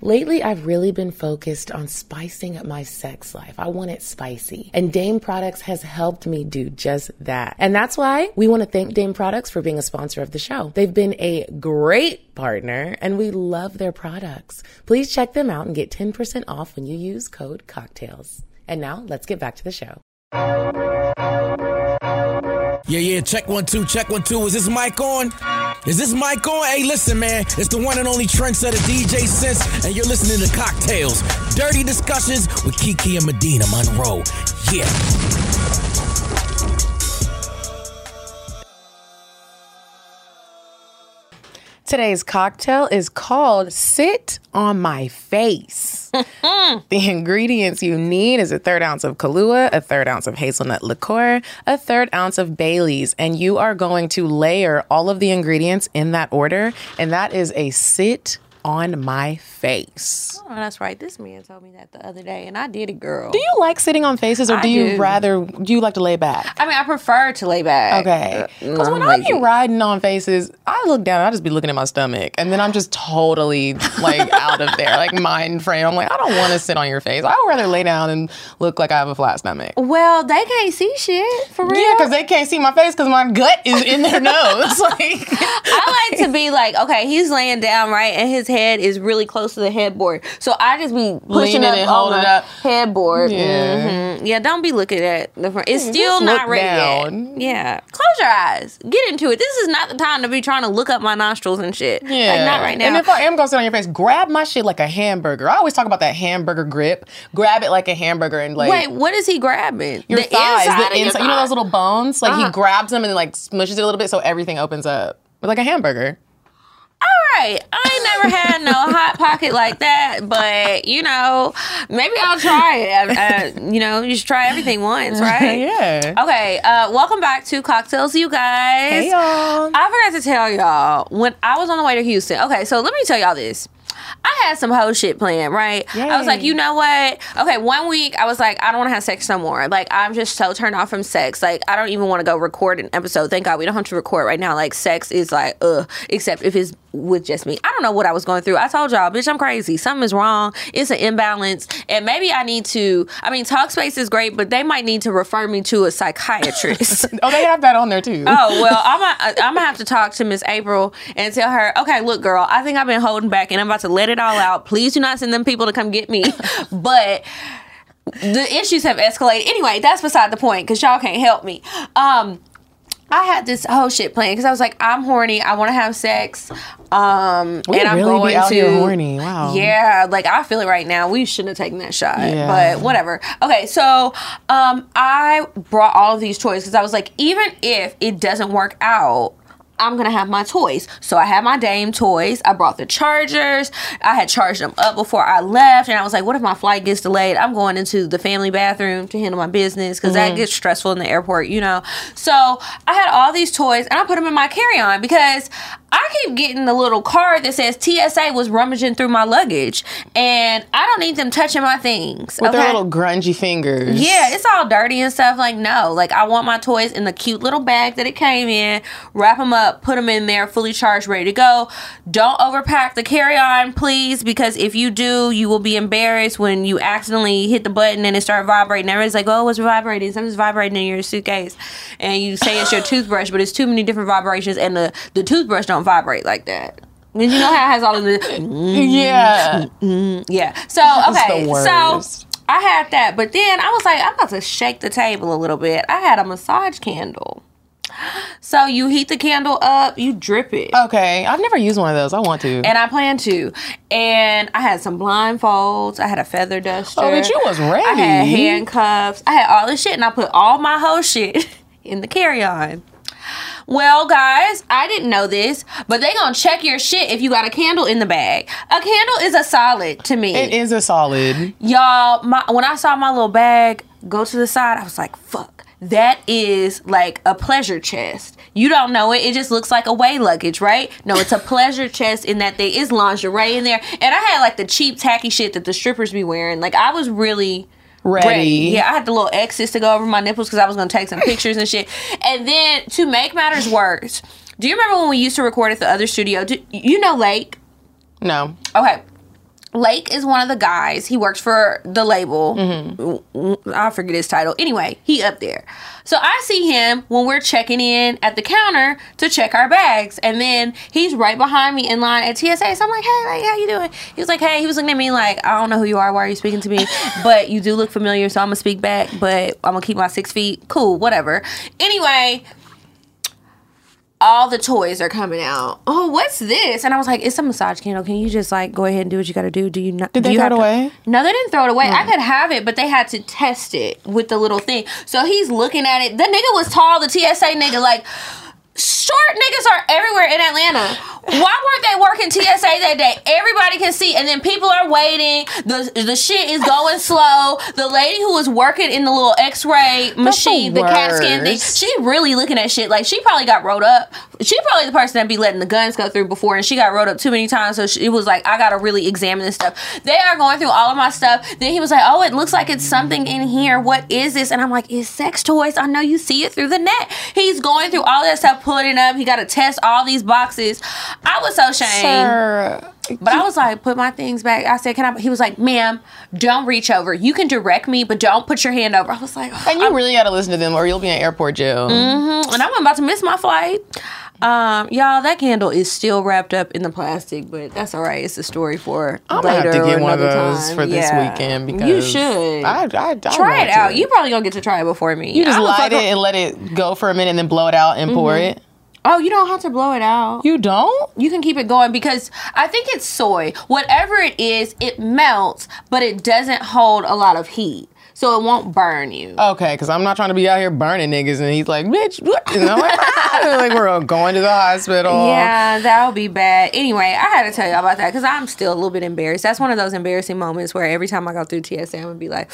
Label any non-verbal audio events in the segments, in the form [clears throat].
Lately, I've really been focused on spicing up my sex life. I want it spicy. And Dame Products has helped me do just that. And that's why we want to thank Dame Products for being a sponsor of the show. They've been a great partner and we love their products. Please check them out and get 10% off when you use code cocktales. And now let's get back to the show. Yeah, yeah, check one, two, check one, two. Is this mic on? Is this mic on? Hey, listen, man. It's the one and only trendsetter DJ Sense, and you're listening to Cocktales. Dirty discussions with Kiki and Medina Monroe. Yeah. Today's cocktail is called Sit on My Face. [laughs] the ingredients you need is a third ounce of Kahlua, a third ounce of hazelnut liqueur, a third ounce of Bailey's, and you are going to layer all of the ingredients in that order, and that is a Sit on my face. Oh, that's right. This man told me that the other day, and I did it, girl. Do you like sitting on faces, or I do you rather do you like to lay back? I mean, I prefer to lay back. Okay. Uh, Because I'm when I be riding on faces, I look down, I just be looking at my stomach, and then I'm just totally like [laughs] out of there, like mind frame. I'm like, I don't want to sit on your face. I would rather lay down and look like I have a flat stomach. Well, they can't see shit for real. Yeah, because they can't see my face because my gut is in their [laughs] nose. like, [laughs] I like to be like, okay, he's laying down right, and his head is really close to the headboard. So I just be pushing Leaning up and on the up. headboard. Yeah. Mhm. yeah. Don't be looking at the front. It's still just not ready down. yet. Yeah, close your eyes. Get into it. This is not the time to be trying to look up my nostrils and shit. yeah. like not right now. And if I am gonna sit on your face, grab my shit like a hamburger. I always talk about that hamburger grip. Grab it like a hamburger and like Wait, what is he grabbing? your the thighs, inside the inside. You know those little bones? Like Uh-huh. he grabs them and then like smushes it a little bit so everything opens up. Like a hamburger. All right, never had no hot pocket like that, but you know, maybe I'll try it. I, I, you know, you should try everything once, [laughs] right? yeah. Okay, uh, welcome back to Cocktales, you guys. Hey y'all. I forgot to tell y'all when I was on the way to Houston. Okay, so let me tell y'all this. I had some whole shit planned, right? I was like, you know what? Okay, one week I was like, I don't want to have sex no more. Like, I'm just so turned off from sex. Like, I don't even want to go record an episode. Thank God we don't have to record right now. Like, sex is like, ugh, except if it's with just me. I don't know what I was going through. I told y'all, bitch, I'm crazy. Something is wrong. It's an imbalance. And maybe I need to, I mean, Talkspace is great, but they might need to refer me to a psychiatrist. [laughs] Oh, they have that on there too. Oh well, I'm gonna have to talk to Miss April and tell her, okay, look, girl, I think I've been holding back and I'm about to let it all out. Please do not send them people to come get me. [laughs] but the issues have escalated. Anyway, that's beside the point because y'all can't help me. Um, I had this whole shit planned because I was like, I'm horny. I want to have sex. Um, We and I'm really be going out to here horny. Wow. Yeah, like I feel it right now. We shouldn't have taken that shot, Yeah. but whatever. Okay, so um, I brought all of these toys because I was like, even if it doesn't work out. I'm gonna have my toys. So I had my Dame toys. I brought the chargers. I had charged them up before I left. And I was like, what if my flight gets delayed? I'm going into the family bathroom to handle my business because Mm-hmm. that gets stressful in the airport, you know? So I had all these toys and I put them in my carry on because I keep getting the little card that says TSA was rummaging through my luggage. And I don't need them touching my things. With their little grungy fingers. Yeah, it's all dirty and stuff. Like, no, like I want my toys in the cute little bag that it came in. Wrap them up, put them in there, fully charged, ready to go. Don't overpack the carry-on, please, because if you do, you will be embarrassed when you accidentally hit the button and it start vibrating. Everybody's like, "Oh, it's vibrating. Something's vibrating in your suitcase," and you say it's your toothbrush, but it's too many different vibrations, and the the toothbrush don't vibrate like that. And you know how it has all of the [laughs] Yeah. [laughs] yeah. So okay. So. I had that, but then I was like, I'm about to shake the table a little bit. I had a massage candle. [gasps] So you heat the candle up, you drip it. Okay. I've never used one of those. I want to. And I plan to. And I had some blindfolds. I had a feather duster. Oh, but you was ready. I had handcuffs. I had all this shit, and I put all my whole shit [laughs] in the carry-on. Well, guys, I didn't know this, but they gonna check your shit if you got a candle in the bag. A candle is a solid to me. it is a solid. Y'all, my when I saw my little bag go to the side, I was like, fuck. That is like a pleasure chest. You don't know it. It just looks like a way luggage, right? No, it's a pleasure chest in that there is lingerie in there. And I had like the cheap tacky shit that the strippers be wearing. Like I was really Ready. Yeah, I had the little X's to go over my nipples because I was gonna take some pictures and shit. And then to make matters worse, do you remember when we used to record at the other studio? Do, you know Lake? No. Okay. Lake is one of the guys. He works for the label. Mm-hmm. I forget his title. Anyway, he up there. So I see him when we're checking in at the counter to check our bags, and then he's right behind me in line at TSA. So I'm like, "Hey, like, how you doing?" He was like, "Hey." He was looking at me like, "I don't know who you are. Why are you speaking to me?" [laughs] but you do look familiar, so I'm gonna speak back. But I'm gonna keep my six feet. Cool, whatever. Anyway, all the toys are coming out. Oh, what's this? And I was like, it's a massage candle. Can you just like go ahead and do what you got to do? Do you not? Did they throw it to- away? No, they didn't throw it away. I hmm. could have it, but they had to test it with the little thing. So he's looking at it. The nigga was tall. The TSA nigga, like short niggas are everywhere in Atlanta. Why weren't they working TSA that day? Everybody can see, and then people are waiting. the The shit is going slow. The lady who was working in the little X ray machine, the, CAT scan thing, she really looking at shit like she probably got rolled up. She probably the person that be letting the guns go through before, and she got rolled up too many times. So she, it was like I gotta really examine this stuff. They are going through all of my stuff. Then he was like, "Oh, it looks like it's something in here. What is this?" And I'm like, "It's sex toys. I know you see it through the net." He's going through all that stuff, pulling it up. He got to test all these boxes. I was so ashamed. Sir, But I was like, put my things back. I said, can I? He was like, ma'am, don't reach over. You can direct me, but don't put your hand over. I was like, and you really got to listen to them, or you'll be in airport jail. and I'm about to miss my flight. Um, y'all, that candle is still wrapped up in the plastic, but that's all right. It's a story for I'm gonna have to get one of those time. for this Yeah. weekend because you should I, I, I try it out. to. You probably gonna get to try it before me. You just light it and let it go for a minute, and then blow it out and pour Mm-hmm. it. Oh, you don't have to blow it out. You don't? You can keep it going because I think it's soy. Whatever it is, it melts, but it doesn't hold a lot of heat. So it won't burn you. Okay, because I'm not trying to be out here burning niggas, and he's like, bitch, what? And I'm like, "Ah," like we're going to the hospital. Yeah, that would be bad. Anyway, I had to tell you about that because I'm still a little bit embarrassed. That's one of those embarrassing moments where every time I go through TSA, I'm gonna be like,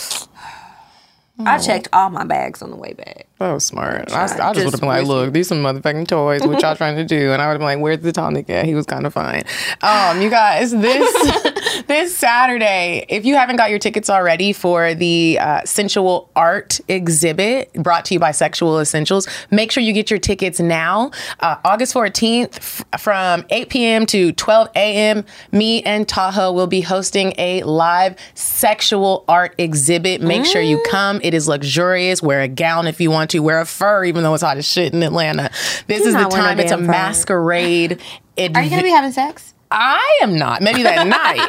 [sighs] I checked all my bags on the way back. That was smart. I, I just, Just would have been like, look, these some motherfucking toys. What y'all trying to do? And I would have been like, where's the tonic at? He was kind of fine. Um, you guys, this [laughs] this Saturday, if you haven't got your tickets already for the uh, sensual art exhibit brought to you by Sexual Essentials, make sure you get your tickets now. Uh, August 14th f- from 8 p.m. to 12 a.m. Me and Tahoe will be hosting a live sexual art exhibit. Make sure you come. It is luxurious. Wear a gown if you want to. Wear a fur, even though it's hot as shit in Atlanta. This is the not wearing a time. It's a fur. masquerade. [laughs] Are you gonna be having sex? I am not. Maybe that [laughs] night.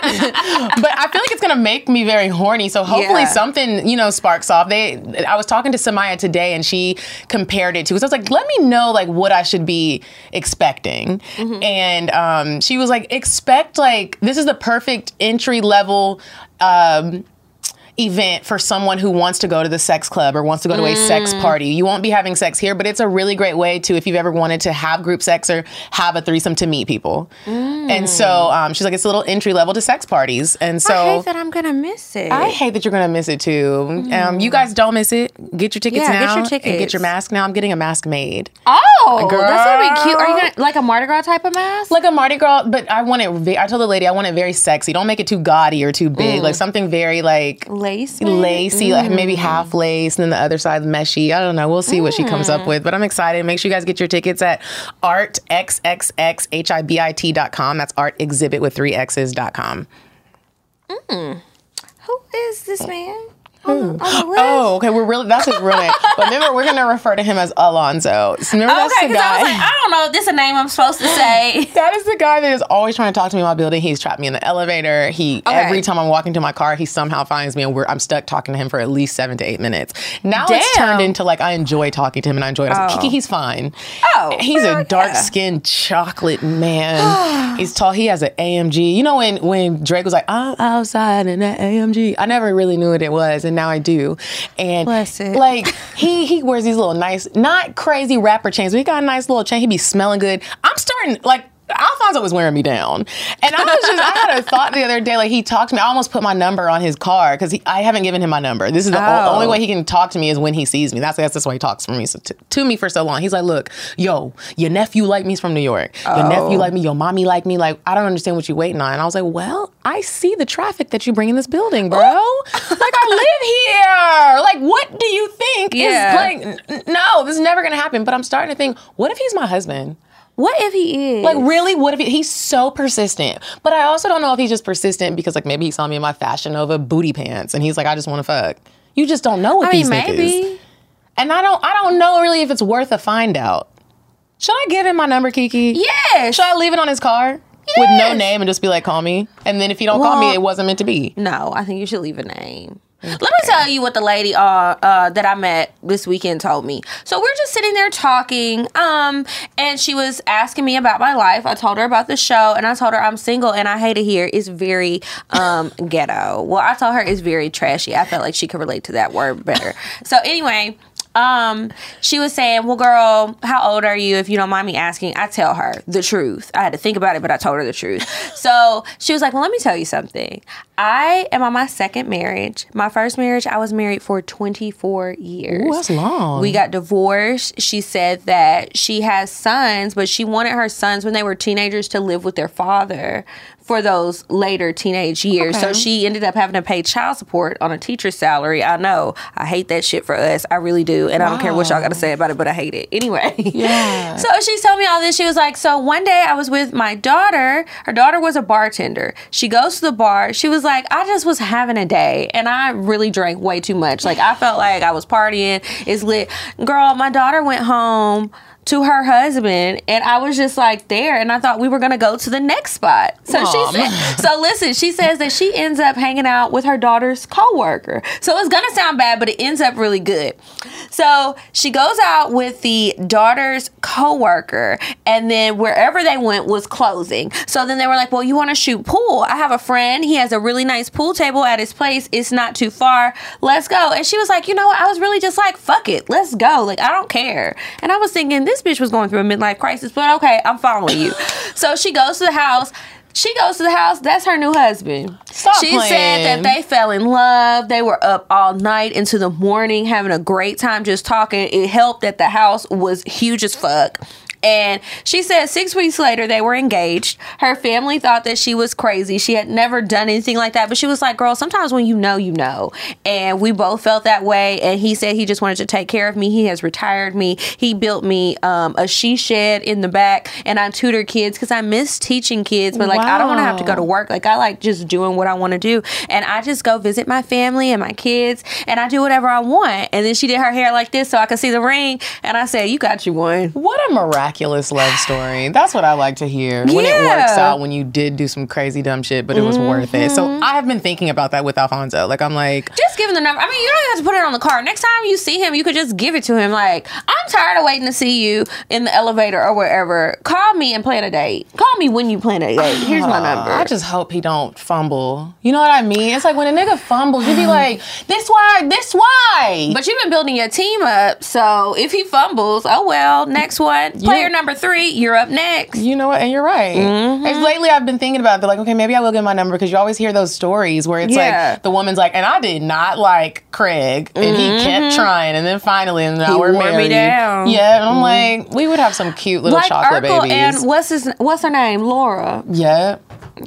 but I feel like it's gonna make me very horny. So hopefully Yeah. something, you know, sparks off. They I was talking to Samaya today and she compared it to so I was like, let me know like what I should be expecting. Mm-hmm. And um, she was like, expect like this is the perfect entry level um event for someone who wants to go to the sex club or wants to go to a sex Mm. party. You won't be having sex here, but it's a really great way to, if you've ever wanted to have group sex or have a threesome to meet people. And so um, she's like, it's a little entry level to sex parties. And so I hate that I'm gonna miss it. I hate that you're gonna miss it too. Um, you guys don't miss it. Get your tickets Yeah, get now. your and get tickets. your mask now. I'm getting a mask made. oh, Girl. that's gonna be cute. Are you gonna like a Mardi Gras type of mask? Like a Mardi Gras, but I want it. I told the lady I want it very sexy. Don't make it too gaudy or too big. Like something very like lace, lacy, like maybe mm. half lace, and then the other side meshy. I don't know. We'll see what she comes up mm. with. But I'm excited. Make sure you guys get your tickets at artxxxhibit.com. That's art exhibit with three X's dot com. Mm. Who is this oh. man? On the- on the? Oh, okay. We're really that's his real name. But remember, we're gonna refer to him as Alonzo. So remember that's Okay, the because guy. I was like, I don't know if this is a name I'm supposed to say. [laughs] That is the guy that is always trying to talk to me in my building. He's trapped me in the elevator. He Okay. every time I'm walking to my car, he somehow finds me, and we're, I'm stuck talking to him for at least seven to eight minutes. Now it's turned into like I enjoy talking to him, and I enjoy it. I was like, Kiki, oh. he's fine. Oh, he's a dark yeah. skinned chocolate man. [sighs] he's tall. He has an AMG. You know when when Drake was like, I'm outside in that AMG. I never really knew what it was, and now I do. And like he he wears these little nice, not crazy rapper chains, but he got a nice little chain. He be smelling good. I'm starting like. Alfonso was wearing me down, and I was just—I had a thought the other day. Like he talked to me, I almost put my number on his car because I haven't given him my number. This is the Oh. only way he can talk to me is when he sees me. That's that's, that's why he talks for me so, to, to me for so long. He's like, "Look, yo, your nephew like me. He's from New York. Your Oh. nephew like me. Your mommy like me. Like I don't understand what you waiting on." And I was like, "Well, I see the traffic that you bring in this building, bro. [laughs] I live here. Like what do you think Yeah. is like? No, this is never gonna happen. But I'm starting to think, what if he's my husband?" What if he is? Like, really? What if he, he's so persistent? But I also don't know if he's just persistent because, like, maybe he saw me in my Fashion Nova booty pants and he's like, I just want to fuck. You just don't know what I these mean, niggas. maybe. And I don't, I don't know really if it's worth a find out. Should I give him my number, Kiki? Yeah. Should I leave it on his car with no name and just be like, call me? And then if you don't call me, it wasn't meant to be. No, I think you should leave a name. Let me tell you what the lady uh, uh, that I met this weekend told me. So we're just sitting there talking, um, and she was asking me about my life. I told her about the show, and I told her I'm single, and I hate it here. It's very um, [laughs] ghetto. Well, I told her it's very trashy. I felt like she could relate to that word better. So anyway, um, she was saying, "Well, girl, how old are you? If you don't mind me asking." I tell her the truth. I had to think about it, but I told her the truth. [laughs] so she was like, "Well, let me tell you something. I am on my second marriage. My first marriage, I was married for 24 years. Ooh, that's long. We got divorced. She said that she has sons, but she wanted her sons when they were teenagers to live with their father for those later teenage years. So she ended up having to pay child support on a teacher's salary. I know. I hate that shit for us. I really do. And I don't care what y'all got to say about it, but I hate it. Anyway. Yeah. [laughs] So she's telling me all this. She was like, So one day I was with my daughter. Her daughter was a bartender. She goes to the bar. She was like, I just was having a day and I really drank way too much. Like I felt like I was partying. It's lit. Girl, my daughter went home to her husband and I was just like there and I thought we were gonna go to the next spot. So she said so listen, she says that she ends up hanging out with her daughter's coworker. So it's gonna sound bad, but it ends up really good. So she goes out with the daughter's coworker, and then wherever they went was closing. So then they were like, Well, you wanna shoot pool? I have a friend, he has a really nice pool table at his place. It's not too far. Let's go. And she was like, You know what? I was really just like, fuck it, let's go. Like, I don't care. And I was thinking this bitch was going through a midlife crisis, but okay, I'm following you. [sighs] so she goes to the house. She goes to the house. That's her new husband. Stop she said that they fell in love. They were up all night into the morning, having a great time just talking. It helped that the house was huge as fuck. And she said six weeks later they were engaged. Her family thought that she was crazy. She had never done anything like that. But she was like, girl, sometimes when you know, you know. And we both felt that way. And he said he just wanted to take care of me. He has retired me. He built me um, a she shed in the back. And I tutor kids because I miss teaching kids. But like, I don't want to have to go to work. Like, I like just doing what I want to do. And I just go visit my family and my kids. And I do whatever I want. And then she did her hair like this so I could see the ring. And I said, you got you one. What a miraculous love story. That's what I like to hear. When it works out, when you did do some crazy dumb shit, but it was worth it. So mm-hmm. I have been thinking about that with Alfonso. Like, I'm like, Just give him the number. I mean, you don't have to put it on the card. Next time you see him, you could just give it to him. Like, I'm tired of waiting to see you in the elevator or wherever. Call me and plan a date. Call me when you plan a date. Here's my [sighs] number. I just hope he don't fumble. You know what I mean? It's like when a nigga fumbles, you be [sighs] like, this why, this why. but you've been building your team up, so if he fumbles, oh well. Next one, player number three, you're up next. You know what? And you're right. Mm-hmm. And lately, I've been thinking about it. They're like, okay, maybe I will get my number because you always hear those stories where it's Yeah. like the woman's like, and I did not like Craig, and he kept trying, and then finally, and now Mm-hmm. He we're married. down. Mm-hmm. Yeah, and I'm like, we would have some cute little Like chocolate Urkel babies. and what's his what's her name, Laura. yeah,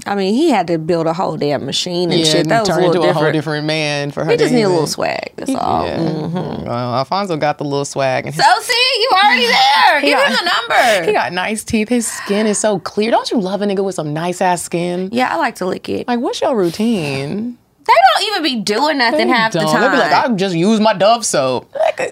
I mean, he had to build a whole damn machine and yeah, shit. That was a turn little into a whole different man for her. He just need a little swag. That's all. Yeah. Mhm. Well, Alfonso got the little swag, and So see, you already there. Give got- him the number. he got nice teeth. His skin is so clear. Don't you love a nigga with some nice ass skin? yeah, I like to lick it. Like, what's your routine? They don't even be doing nothing half the Don't. time. They'll be like, I just use my Dove soap. Like,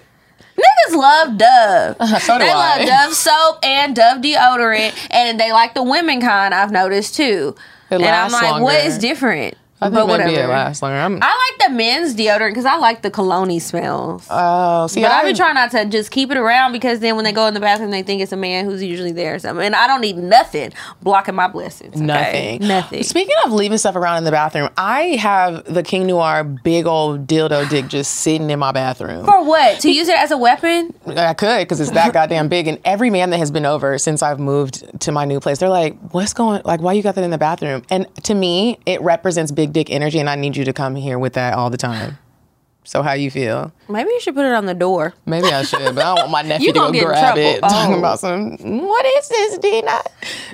Niggas love Dove. [laughs] so they I. love Dove soap and Dove deodorant, and they like the women kind. I've noticed too. It and I'm like, what longer. is different? I think but maybe whatever. it lasts longer. I'm, I like the men's deodorant because I like the cologne smells. oh, see, but I I've been trying not to just keep it around because then when they go in the bathroom, they think it's a man who's usually there or something. And I don't need nothing blocking my blessings. okay? Nothing. Nothing. Speaking of leaving stuff around in the bathroom, I have the King Noir big old dildo dick just sitting in my bathroom. For what? To use it as a weapon? I could because it's that goddamn big. And every man that has been over since I've moved to my new place, they're like, "What's going? Like, why you got that in the bathroom?" And to me, it represents big dick energy, and I need you to come here with that all the time. So how you feel? Maybe you should put it on the door. Maybe I should, but I don't want my [laughs] nephew to go gonna get in grab trouble. it, talking Oh. about some. What is this, Dina?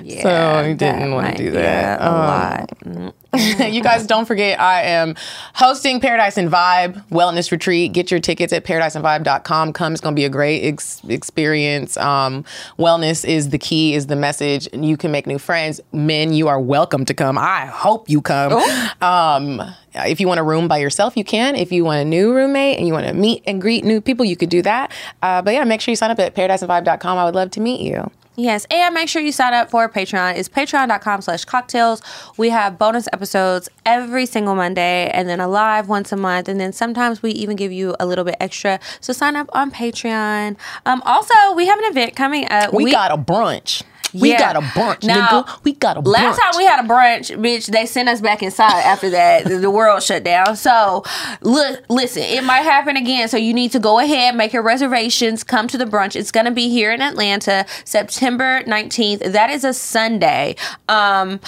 Yeah, so he didn't want to do be that. A Um, lot. [laughs] You guys don't forget I am hosting Paradise and Vibe Wellness Retreat. Get your tickets at paradiseandvibe.com. Come, it's going to be a great ex- experience. Um, wellness is the key, is the message. And you can make new friends. Men, you are welcome to come. I hope you come. Um, if you want a room by yourself, you can. If you want a new roommate and you want to meet and greet new people, you could do that. Uh, but yeah, make sure you sign up at paradiseandvibe.com. I would love to meet you. Yes, and make sure you sign up for Patreon. It's patreon.com slash cocktales. We have bonus episodes every single Monday and then a live once a month. And then sometimes we even give you a little bit extra. So sign up on Patreon. Um, also, we have an event coming up. We, got a brunch. We Yeah. got a brunch, Now, nigga. We got a brunch. Last time we had a brunch, bitch, they sent us back inside after that. the, the world shut down. So, look, listen, it might happen again. So, you need to go ahead, make your reservations, come to the brunch. It's going to be here in Atlanta, September 19th. That is a Sunday. Um,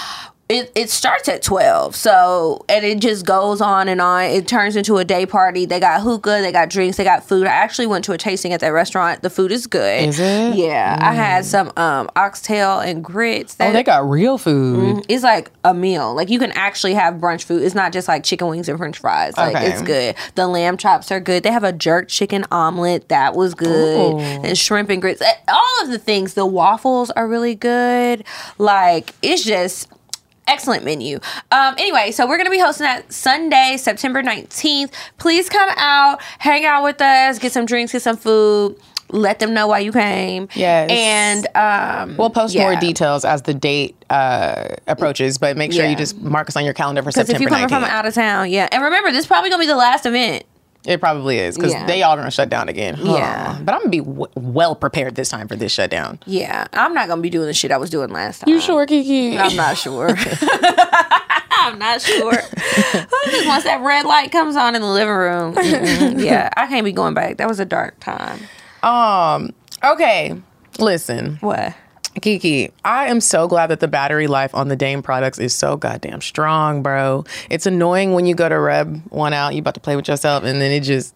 it, it starts at 12 so and it just goes on and on it turns into a day party they got hookah they got drinks they got food i actually went to a tasting at that restaurant the food is good Is it? yeah i had some um oxtail and grits oh, they got real food. it's like a meal. Like you can actually have brunch food. It's not just like chicken wings and french fries. Like Okay. it's good. The lamb chops are good. They have a jerk chicken omelet. That was good. Ooh. And shrimp and grits. Eh, All of the things. The waffles are really good. Like it's just excellent menu. Um, anyway, so we're gonna be hosting that Sunday, September 19th. Please come out, hang out with us, get some drinks, get some food. Let them know why you came. Yes. And um We'll post more details as the date uh, approaches, but make sure Yeah. you just mark us on your calendar for September if you're coming 19th. from out of town, yeah. And remember, this is probably gonna be the last event. It probably is because Yeah. they all gonna shut down again. Yeah. But I'm gonna be w- well prepared this time for this shutdown. Yeah, I'm not gonna be doing the shit I was doing last time. You sure, Kiki? I'm not [laughs] sure. [laughs] I'm not sure. Once that red light comes on in the living room, mm-mm, yeah, I can't be going back. That was a dark time. Um. Okay. Listen, What? Kiki, I am so glad that the battery life on the Dame products is so goddamn strong, bro. It's annoying when you go to rub one out, you about to play with yourself, and then it just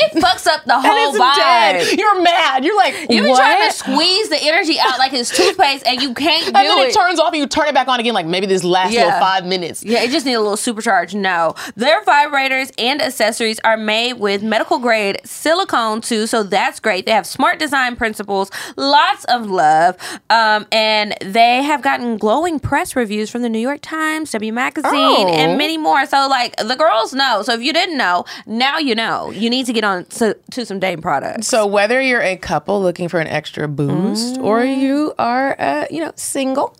It fucks up the [laughs] whole vibe. dead. You're mad. You're like, You be what? trying to squeeze the energy out like it's [laughs] toothpaste, and you can't do it. and then it. it turns off and you turn it back on again like maybe this last Yeah. little five minutes. Yeah, it just needs a little supercharge. No, their vibrators and accessories are made with medical grade silicone too, so that's great. They have smart design principles, lots of love, um, and they have gotten glowing press reviews from the New York Times, W Magazine, Oh. and many more. So, like the girls know. So if you didn't know, now you know. You need to get on to, to some Dame products. So whether you're a couple looking for an extra boost or you are uh, you know, single,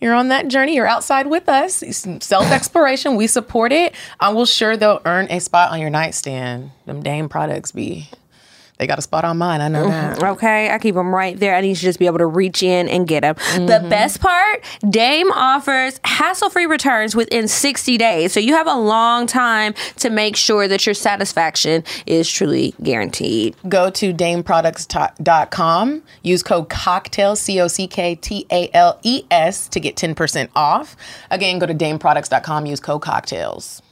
you're on that journey, you're outside with us, self exploration, we support it. I will sure they'll earn a spot on your nightstand. Them Dame products be they got a spot on mine, I know mm-hmm. that. Okay, I keep them right there. I need to just be able to reach in and get them. The mm-hmm. best part, Dame offers hassle-free returns within 60 days. So you have a long time to make sure that your satisfaction is truly guaranteed. Go to dameproducts.com, use code cocktail C O C K T A L E S to get 10% off. Again, go to dameproducts.com, use code cocktales.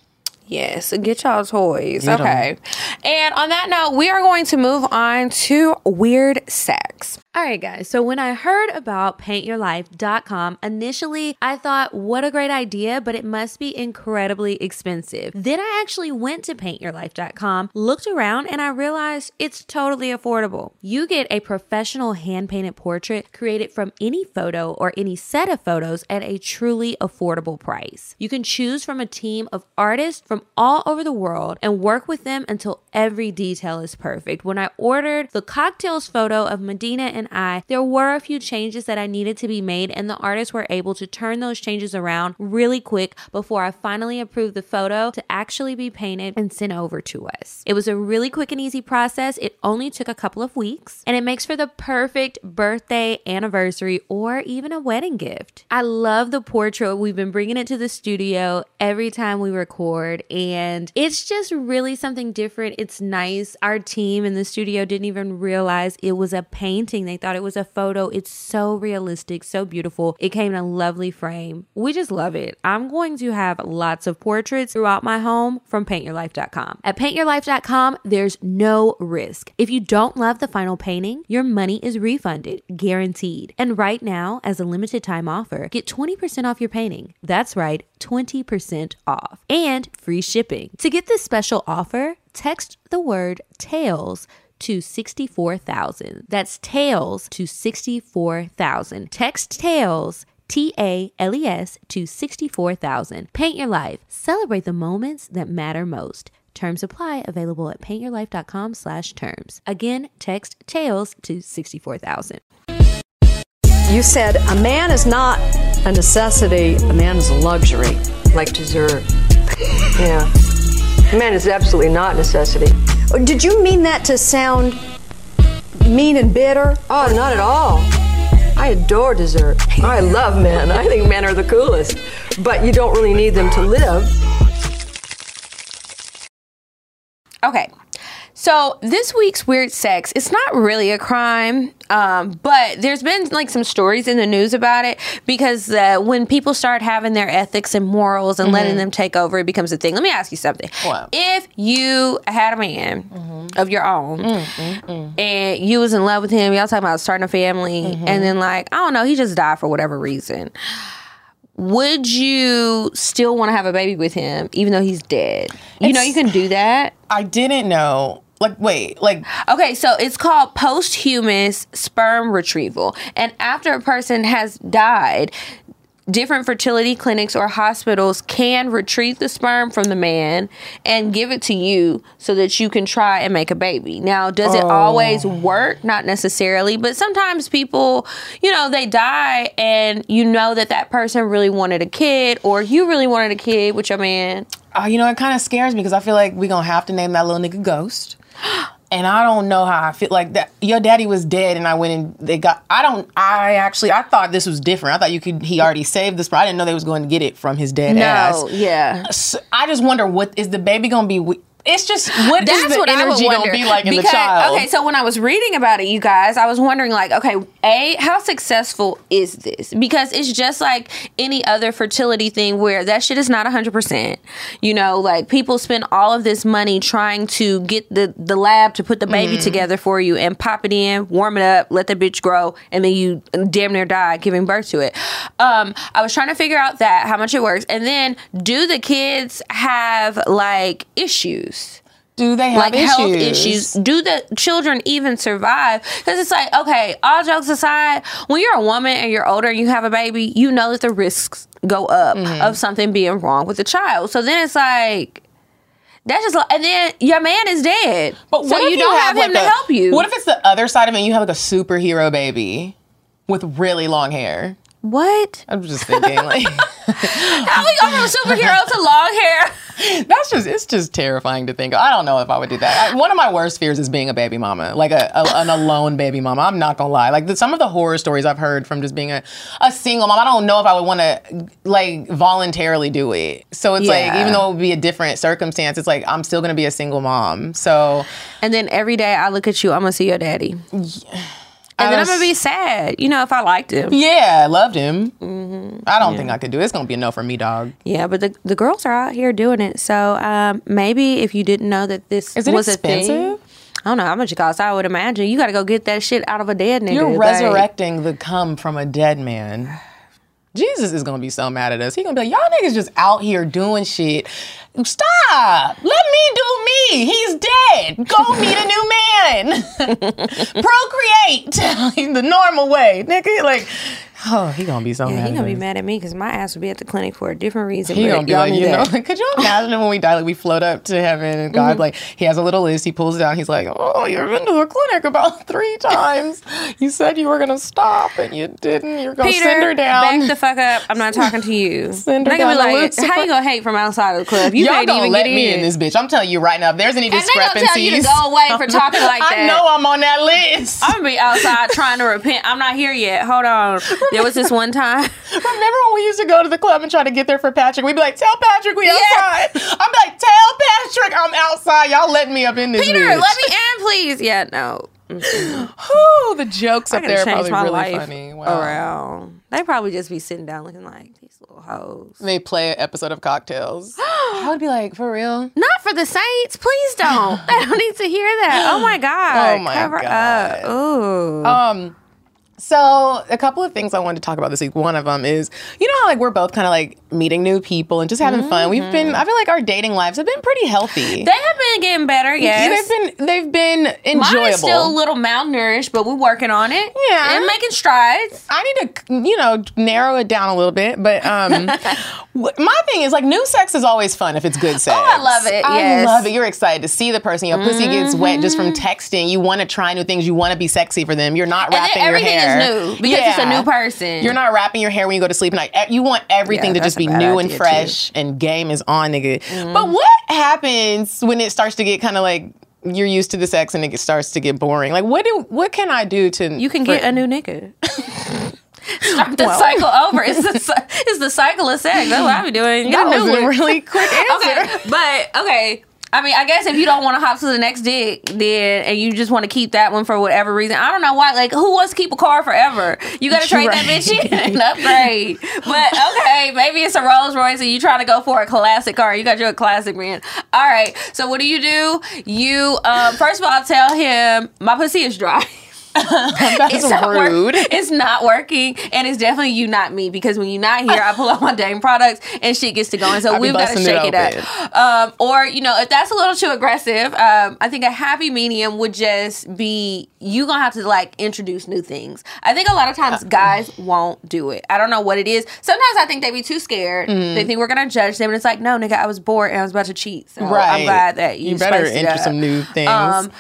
Yes, get y'all toys. Get 'em. okay. And on that note, we are going to move on to weird sex. All right, guys. So when I heard about paintyourlife.com, initially I thought, what a great idea, but it must be incredibly expensive. Then I actually went to paintyourlife.com, looked around, and I realized it's totally affordable. You get a professional hand painted portrait created from any photo or any set of photos at a truly affordable price. You can choose from a team of artists from all over the world and work with them until every detail is perfect. When I ordered the Cocktales photo of Medina and I, there were a few changes that I needed to be made, and the artists were able to turn those changes around really quick before I finally approved the photo to actually be painted and sent over to us. It was a really quick and easy process. It only took a couple of weeks, and it makes for the perfect birthday, anniversary, or even a wedding gift. I love the portrait. We've been bringing it to the studio every time we record. And it's just really something different. It's nice. Our team in the studio didn't even realize it was a painting. They thought it was a photo. It's so realistic, so beautiful. It came in a lovely frame. We just love it. I'm going to have lots of portraits throughout my home from paintyourlife.com. At paintyourlife.com, there's no risk. If you don't love the final painting, your money is refunded, guaranteed. And right now, as a limited time offer, get 20% off your painting. That's right, 20% off and free shipping. To get this special offer, text the word tails to 64,000. That's tails to 64,000. Text tails T A L E S to 64,000. Paint your life. Celebrate the moments that matter most. Terms apply available at paintyourlife.com slash terms. Again, text tails to 64,000. You said a man is not a necessity, a man is a luxury. like dessert. Yeah. Man is absolutely not necessity. Did you mean that to sound mean and bitter? Oh, not at all. I adore dessert. I love men. I think men are the coolest. But you don't really need them to live. Okay. So this week's weird sex, it's not really a crime, um, but there's been like some stories in the news about it because uh, when people start having their ethics and morals and letting mm-hmm. them take over, it becomes a thing. Let me ask you something: What? If you had a man mm-hmm. of your own mm-hmm. and you was in love with him, y'all talking about starting a family, and then like I don't know, he just died for whatever reason. Would you still want to have a baby with him, even though he's dead? You know, you can do that. I didn't know. Like, wait, like, Okay, so it's called posthumous sperm retrieval. And after a person has died, different fertility clinics or hospitals can retrieve the sperm from the man and give it to you so that you can try and make a baby. Now, does it always work? Not necessarily, but sometimes people, you know, they die and you know that that person really wanted a kid or you really wanted a kid with your man. uh, you know, it kind of scares me because I feel like we're gonna have to name that little nigga Ghost. And I don't know how I feel like that. Your daddy was dead, and I went and they got. I don't. I actually, I thought this was different. I thought you could. He already saved this, but I didn't know they was going to get it from his dead ass. yeah. So I just wonder what is the baby gonna be? It's just what is That's the what I would energy wonder. gonna be like in because, the child? Okay, so when I was reading about it, you guys, I was wondering, like, okay, a how successful is this? Because it's just like any other fertility thing where that shit is not hundred percent. You know, like people spend all of this money trying to get the the lab to put the baby Mm-hmm. together for you and pop it in, warm it up, let the bitch grow, and then you damn near die giving birth to it. Um, I was trying to figure out that how much it works, and then do the kids have like issues? Do they have like issues? health issues. Do the children even survive? Because it's like, okay, all jokes aside, when you're a woman and you're older and you have a baby, you know that the risks go up Mm-hmm. of something being wrong with the child. So then it's like, that's just like, and then your man is dead. But so what if you don't have, like, him to a- help you. What if it's the other side of it? and You have like a superhero baby with really long hair. what? I'm just thinking, like [laughs] How we go from superhero to long hair? [laughs] [laughs] that's just it's just terrifying to think. of. I don't know if I would do that. I, one of my worst fears is being a baby mama, like a, a an alone baby mama. I'm not gonna lie. Like the, some of the horror stories I've heard from just being a, a single mom, I don't know if I would want to like voluntarily do it. So it's like even though it would be a different circumstance, it's like I'm still gonna be a single mom. So And then every day I look at you, I'm gonna see your daddy. And then I'm gonna be sad, you know, if I liked him. yeah, I loved him. Mm-hmm. I don't think I could do it. It's gonna be a no for me, dog. Yeah, but the the girls are out here doing it. So um, maybe if you didn't know that this Is it was a thing, expensive? I don't know how much it costs. I would imagine you got to go get that shit out of a dead nigga. You're Like, resurrecting the cum from a dead man. Jesus is gonna be so mad at us. He gonna be like, y'all niggas just out here doing shit. Stop! Let me do me. He's dead. Go meet a new man. [laughs] Procreate [laughs] the normal way, nigga. Like, oh, he gonna be so Yeah, mad. he gonna be mad at me because my ass would be at the clinic for a different reason. He gonna be like, you know, could you imagine when we die, like we float up to heaven and God, Mm-hmm. like, he has a little list, he pulls it out, he's like, oh, you've been to the clinic about [laughs] three times. You said you were gonna stop and you didn't. You're gonna Peter, send her down. back the fuck up. I'm not talking to you. [laughs] Send her gonna down like, Lucifer. how you gonna hate from outside of the club? You Y'all can't let me in. in. this bitch. I'm telling you right now, if there's any discrepancies, and they gonna tell you to go away for [laughs] talking like that. I know I'm on that list. I'm gonna be outside trying to repent. I'm not here yet. Hold on. There was this one time. [laughs] Remember when we used to go to the club and try to get there for Patrick? We'd be like, tell Patrick we Yeah. outside." I'm like, "Tell Patrick I'm outside. Y'all let me up in this. Peter, bitch. let me in, please. Yeah, no. [laughs] Ooh, the jokes up there are probably my really life funny. Wow. around. They probably just be sitting down looking like these little hoes. They play an episode of Cocktales. [gasps] I would be like, for real? Not for the Saints, please don't. [laughs] I don't need to hear that. Oh my god. Oh my Cover God. up. Ooh. Um, so a couple of things I wanted to talk about this week. One of them is, you know how like we're both kind of like meeting new people and just having fun. We've been, I feel like our dating lives have been pretty healthy. they have been getting better, yes. They've been, they've been enjoyable. Mine is still a little malnourished, but we're working on it. Yeah. And making strides. I need to, you know, narrow it down a little bit. But um, [laughs] my thing is like new sex is always fun if it's good sex. Oh, I love it, I yes. love it. You're excited to see the person. Your pussy gets wet just from texting. You want to try new things. You want to be sexy for them. You're not wrapping your everything hair. because it's a new person. You're not wrapping your hair when you go to sleep at night. Eh, You want everything Yeah, to just be new and fresh and game is on, nigga. But what happens when it starts to get kind of like you're used to the sex and it starts to get boring? Like what do what can I do to You can for- get a new nigga. [laughs] Start the cycle over. It's the it's the cycle of sex. That's what I be doing. Get that was a really quick [laughs] answer. okay, but okay. I mean, I guess if you don't want to hop to the next dick, then and you just want to keep that one for whatever reason, I don't know why. Like, who wants to keep a car forever? You got to trade that bitch in and upgrade. But okay, maybe it's a Rolls Royce and you trying to go for a classic car. You got your classic man. All right. So what do you do? You um, first of all tell him my pussy is dry. [laughs] [laughs] That's It's not work- rude. it's not working, and it's definitely you, not me. Because when you're not here, I pull out my Dame products, and shit gets to going. So we've got to busting it shake it, up. Um, or you know, if that's a little too aggressive, um, I think a happy medium would just be you gonna have to like introduce new things. I think a lot of times guys won't do it. I don't know what it is. Sometimes I think they be too scared. Mm. They think we're gonna judge them, and it's like, no, nigga, I was bored and I was about to cheat. So I'm glad that you, You better enter some new things. Um,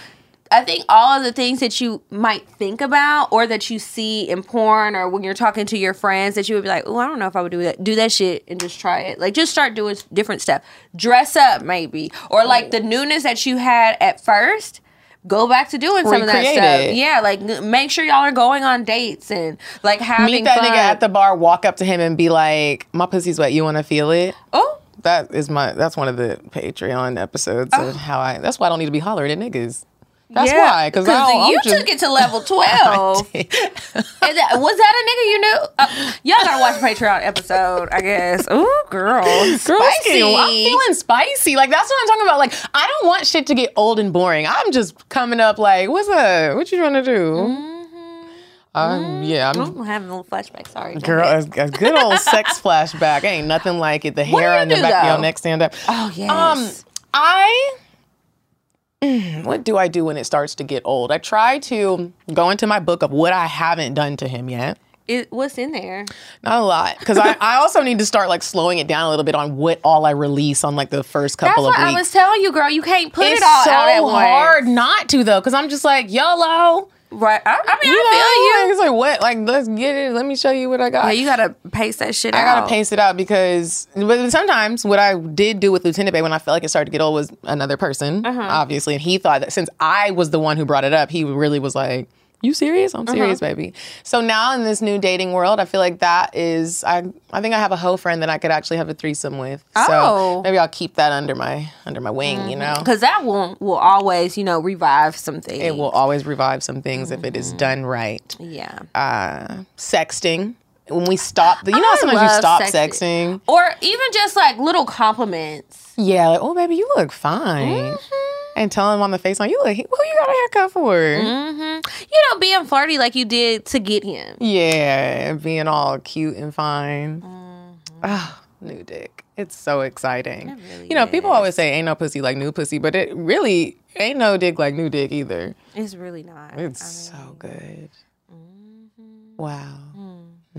I think all of the things that you might think about or that you see in porn or when you're talking to your friends that you would be like, oh, I don't know if I would do that. Do that shit and just try it. Like, just start doing different stuff. Dress up, maybe. Or like the newness that you had at first. Go back to doing some of that stuff. it. Yeah, like make sure y'all are going on dates and like having Meet that fun. nigga at the bar, walk up to him and be like, "My pussy's wet. You want to feel it?" oh, That is my. That's one of the Patreon episodes of oh. how I. That's why I don't need to be hollering at niggas. That's yeah. why, because you took it to level [laughs] twelve. That, was that a nigga you knew? Uh, y'all gotta watch Patreon episode, I guess. Ooh, girl, spicy. I'm feeling spicy. Like that's what I'm talking about. Like I don't want shit to get old and boring. I'm just coming up like, what's up? What you trying to do? Um, yeah, I'm. I'm having a little flashback. Sorry, Girl, a, a good old sex [laughs] flashback. Ain't nothing like it. The hair on the back of your neck stand up. Oh yes. Um, I. Mm, What do I do when it starts to get old? I try to go into my book of what I haven't done to him yet. it, what's in there? Not a lot, because I, I also need to start like slowing it down a little bit on what all I release on like the first couple what of weeks. I was telling you, girl. You can't put it's it all so out at once. hard not to though, because I'm just like YOLO. Right. I, I mean, You I know, like, it's like what? Like let's get it. Let me show you what I got. you. Yeah, you gotta pace that shit I out. gotta pace it out because, but sometimes what I did do with Lieutenant Bay when I felt like it started to get old was another person, Uh-huh. obviously, and he thought that since I was the one who brought it up, he really was like, "You serious? Uh-huh. I'm serious, baby." So now in this new dating world, I feel like that is, I, I think I have a hoe friend that I could actually have a threesome with. Oh. So maybe I'll keep that under my under my wing. You know, Because that will will always, you know, revive something. it will always revive some things if it is done right. Yeah. Uh, sexting. When we stop, you know, I sometimes you stop sexting. sexting. Or even just like little compliments. Yeah, like, oh baby, you look fine. And tell him on the FaceTime, you look who you got a haircut for? You know, being flirty like you did to get him. Yeah, being all cute and fine. Mm-hmm. Ah, new dick. It's so exciting. you know, people always say ain't no pussy like new pussy, but it really ain't no dick like new dick either. It's really not. It's so good. Wow.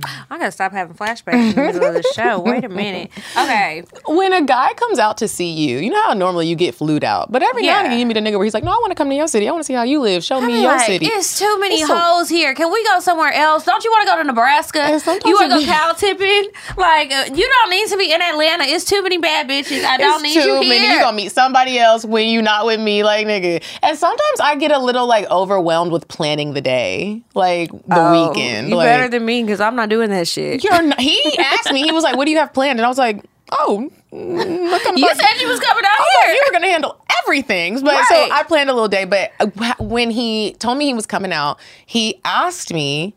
I gotta stop having flashbacks in the middle of the show. Wait a minute. [laughs] Okay. When a guy comes out to see you, you know how normally you get flued out, but every now and Yeah. again you meet a nigga where he's like, "No, I want to come to your city. I want to see how you live. Show me Be your like, city." It's too many It's so- hoes here. Can we go somewhere else? Don't you want to go to Nebraska? You want to it go cow tipping? Like uh, you don't need to be in Atlanta. It's too many bad bitches. I don't it's need too you many. here. You gonna meet somebody else when you not with me, like nigga. And sometimes I get a little like overwhelmed with planning the day, like the Oh, weekend. You like, better than me because I'm not doing that shit. You're not, he asked me. He was like, "What do you have planned?" And I was like, "Oh, mm, look, I'm You about- said you was coming out I thought here. you were gonna handle everything. But Right. so I planned a little day. But uh, when he told me he was coming out, he asked me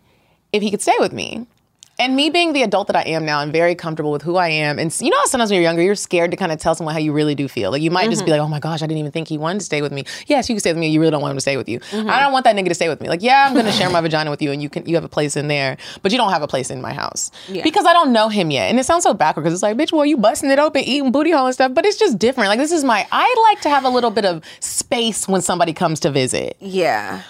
if he could stay with me. And me being the adult that I am now, I'm very comfortable with who I am. And you know, how sometimes when you're younger, you're scared to kind of tell someone how you really do feel. Like you might just be Mm-hmm. like, "Oh my gosh, I didn't even think he wanted to stay with me." Yes, you can stay with me. You really don't want him to stay with you. Mm-hmm. I don't want that nigga to stay with me. Like, yeah, I'm gonna share my [laughs] vagina with you, and you can you have a place in there, but you don't have a place in my house Yeah. because I don't know him yet. And it sounds so backward because it's like, bitch, well, you busting it open, eating booty hole and stuff. But it's just different. Like this is my. I like to have a little bit of space when somebody comes to visit. Yeah.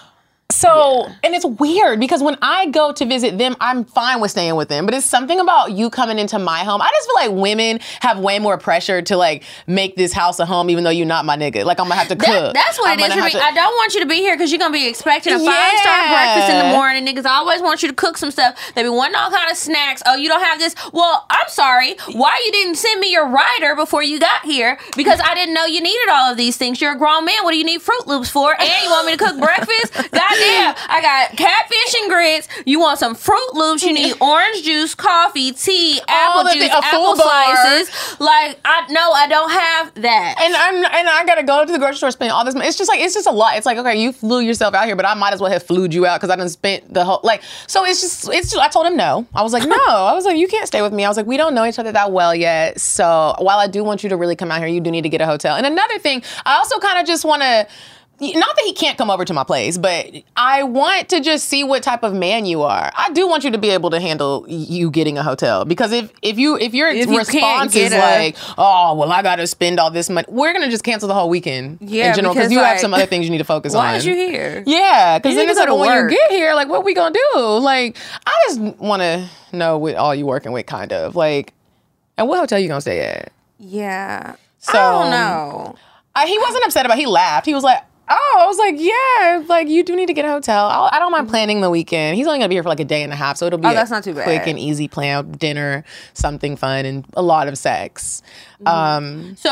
So, and it's weird because when I go to visit them, I'm fine with staying with them. But it's something about you coming into my home. I just feel like women have way more pressure to like make this house a home, even though you're not my nigga. Like I'm gonna have to cook. That, that's what I'm it is for me. to- I don't want you to be here because you're gonna be expecting a five star breakfast in the morning. Niggas always want you to cook some stuff. They be wanting all kind of snacks. Oh, you don't have this. Well, I'm sorry. Why you didn't send me your rider before you got here? Because I didn't know you needed all of these things. You're a grown man. What do you need Froot Loops for? And you want me to cook breakfast? [laughs] Goddamn! I got catfish and grits. You want some Froot Loops? You need [laughs] orange juice, coffee, tea, apple juice, thi- a full apple bar. slices. Like I no, I don't have that. and I'm and I gotta go to the grocery store spend all this money. It's just like it's just a lot. It's like okay, you flew yourself out here, but I might as well have flew you out because I didn't spent the whole like. So it's just it's. Just, I told him no. I was like [laughs] no. I was like you can't stay with me. I was like we don't know each other that well yet. So while I do want you to really come out here, you do need to get a hotel. And another thing, I also kind of just want to. Not that he can't come over to my place, but I want to just see what type of man you are. I do want you to be able to handle you getting a hotel because if if you if your If you response get is a- like, oh well, I got to spend all this money, we're gonna just cancel the whole weekend Yeah, in general because, you have some other things you need to focus on. Why aren't you here? Yeah, because then it's like go to well, when you get here, like what we gonna do? Like I just want to know what all you working with, kind of like, and what hotel you gonna stay at? Yeah. So- I don't know. I, he wasn't upset about. It. He laughed. He was like. Oh, I was like, yeah, like you do need to get a hotel. I'll, I don't mind planning the weekend. He's only gonna be here for like a day and a half, so it'll be Oh, a that's not too bad. quick and easy plan, dinner, something fun, and a lot of sex. Um, So,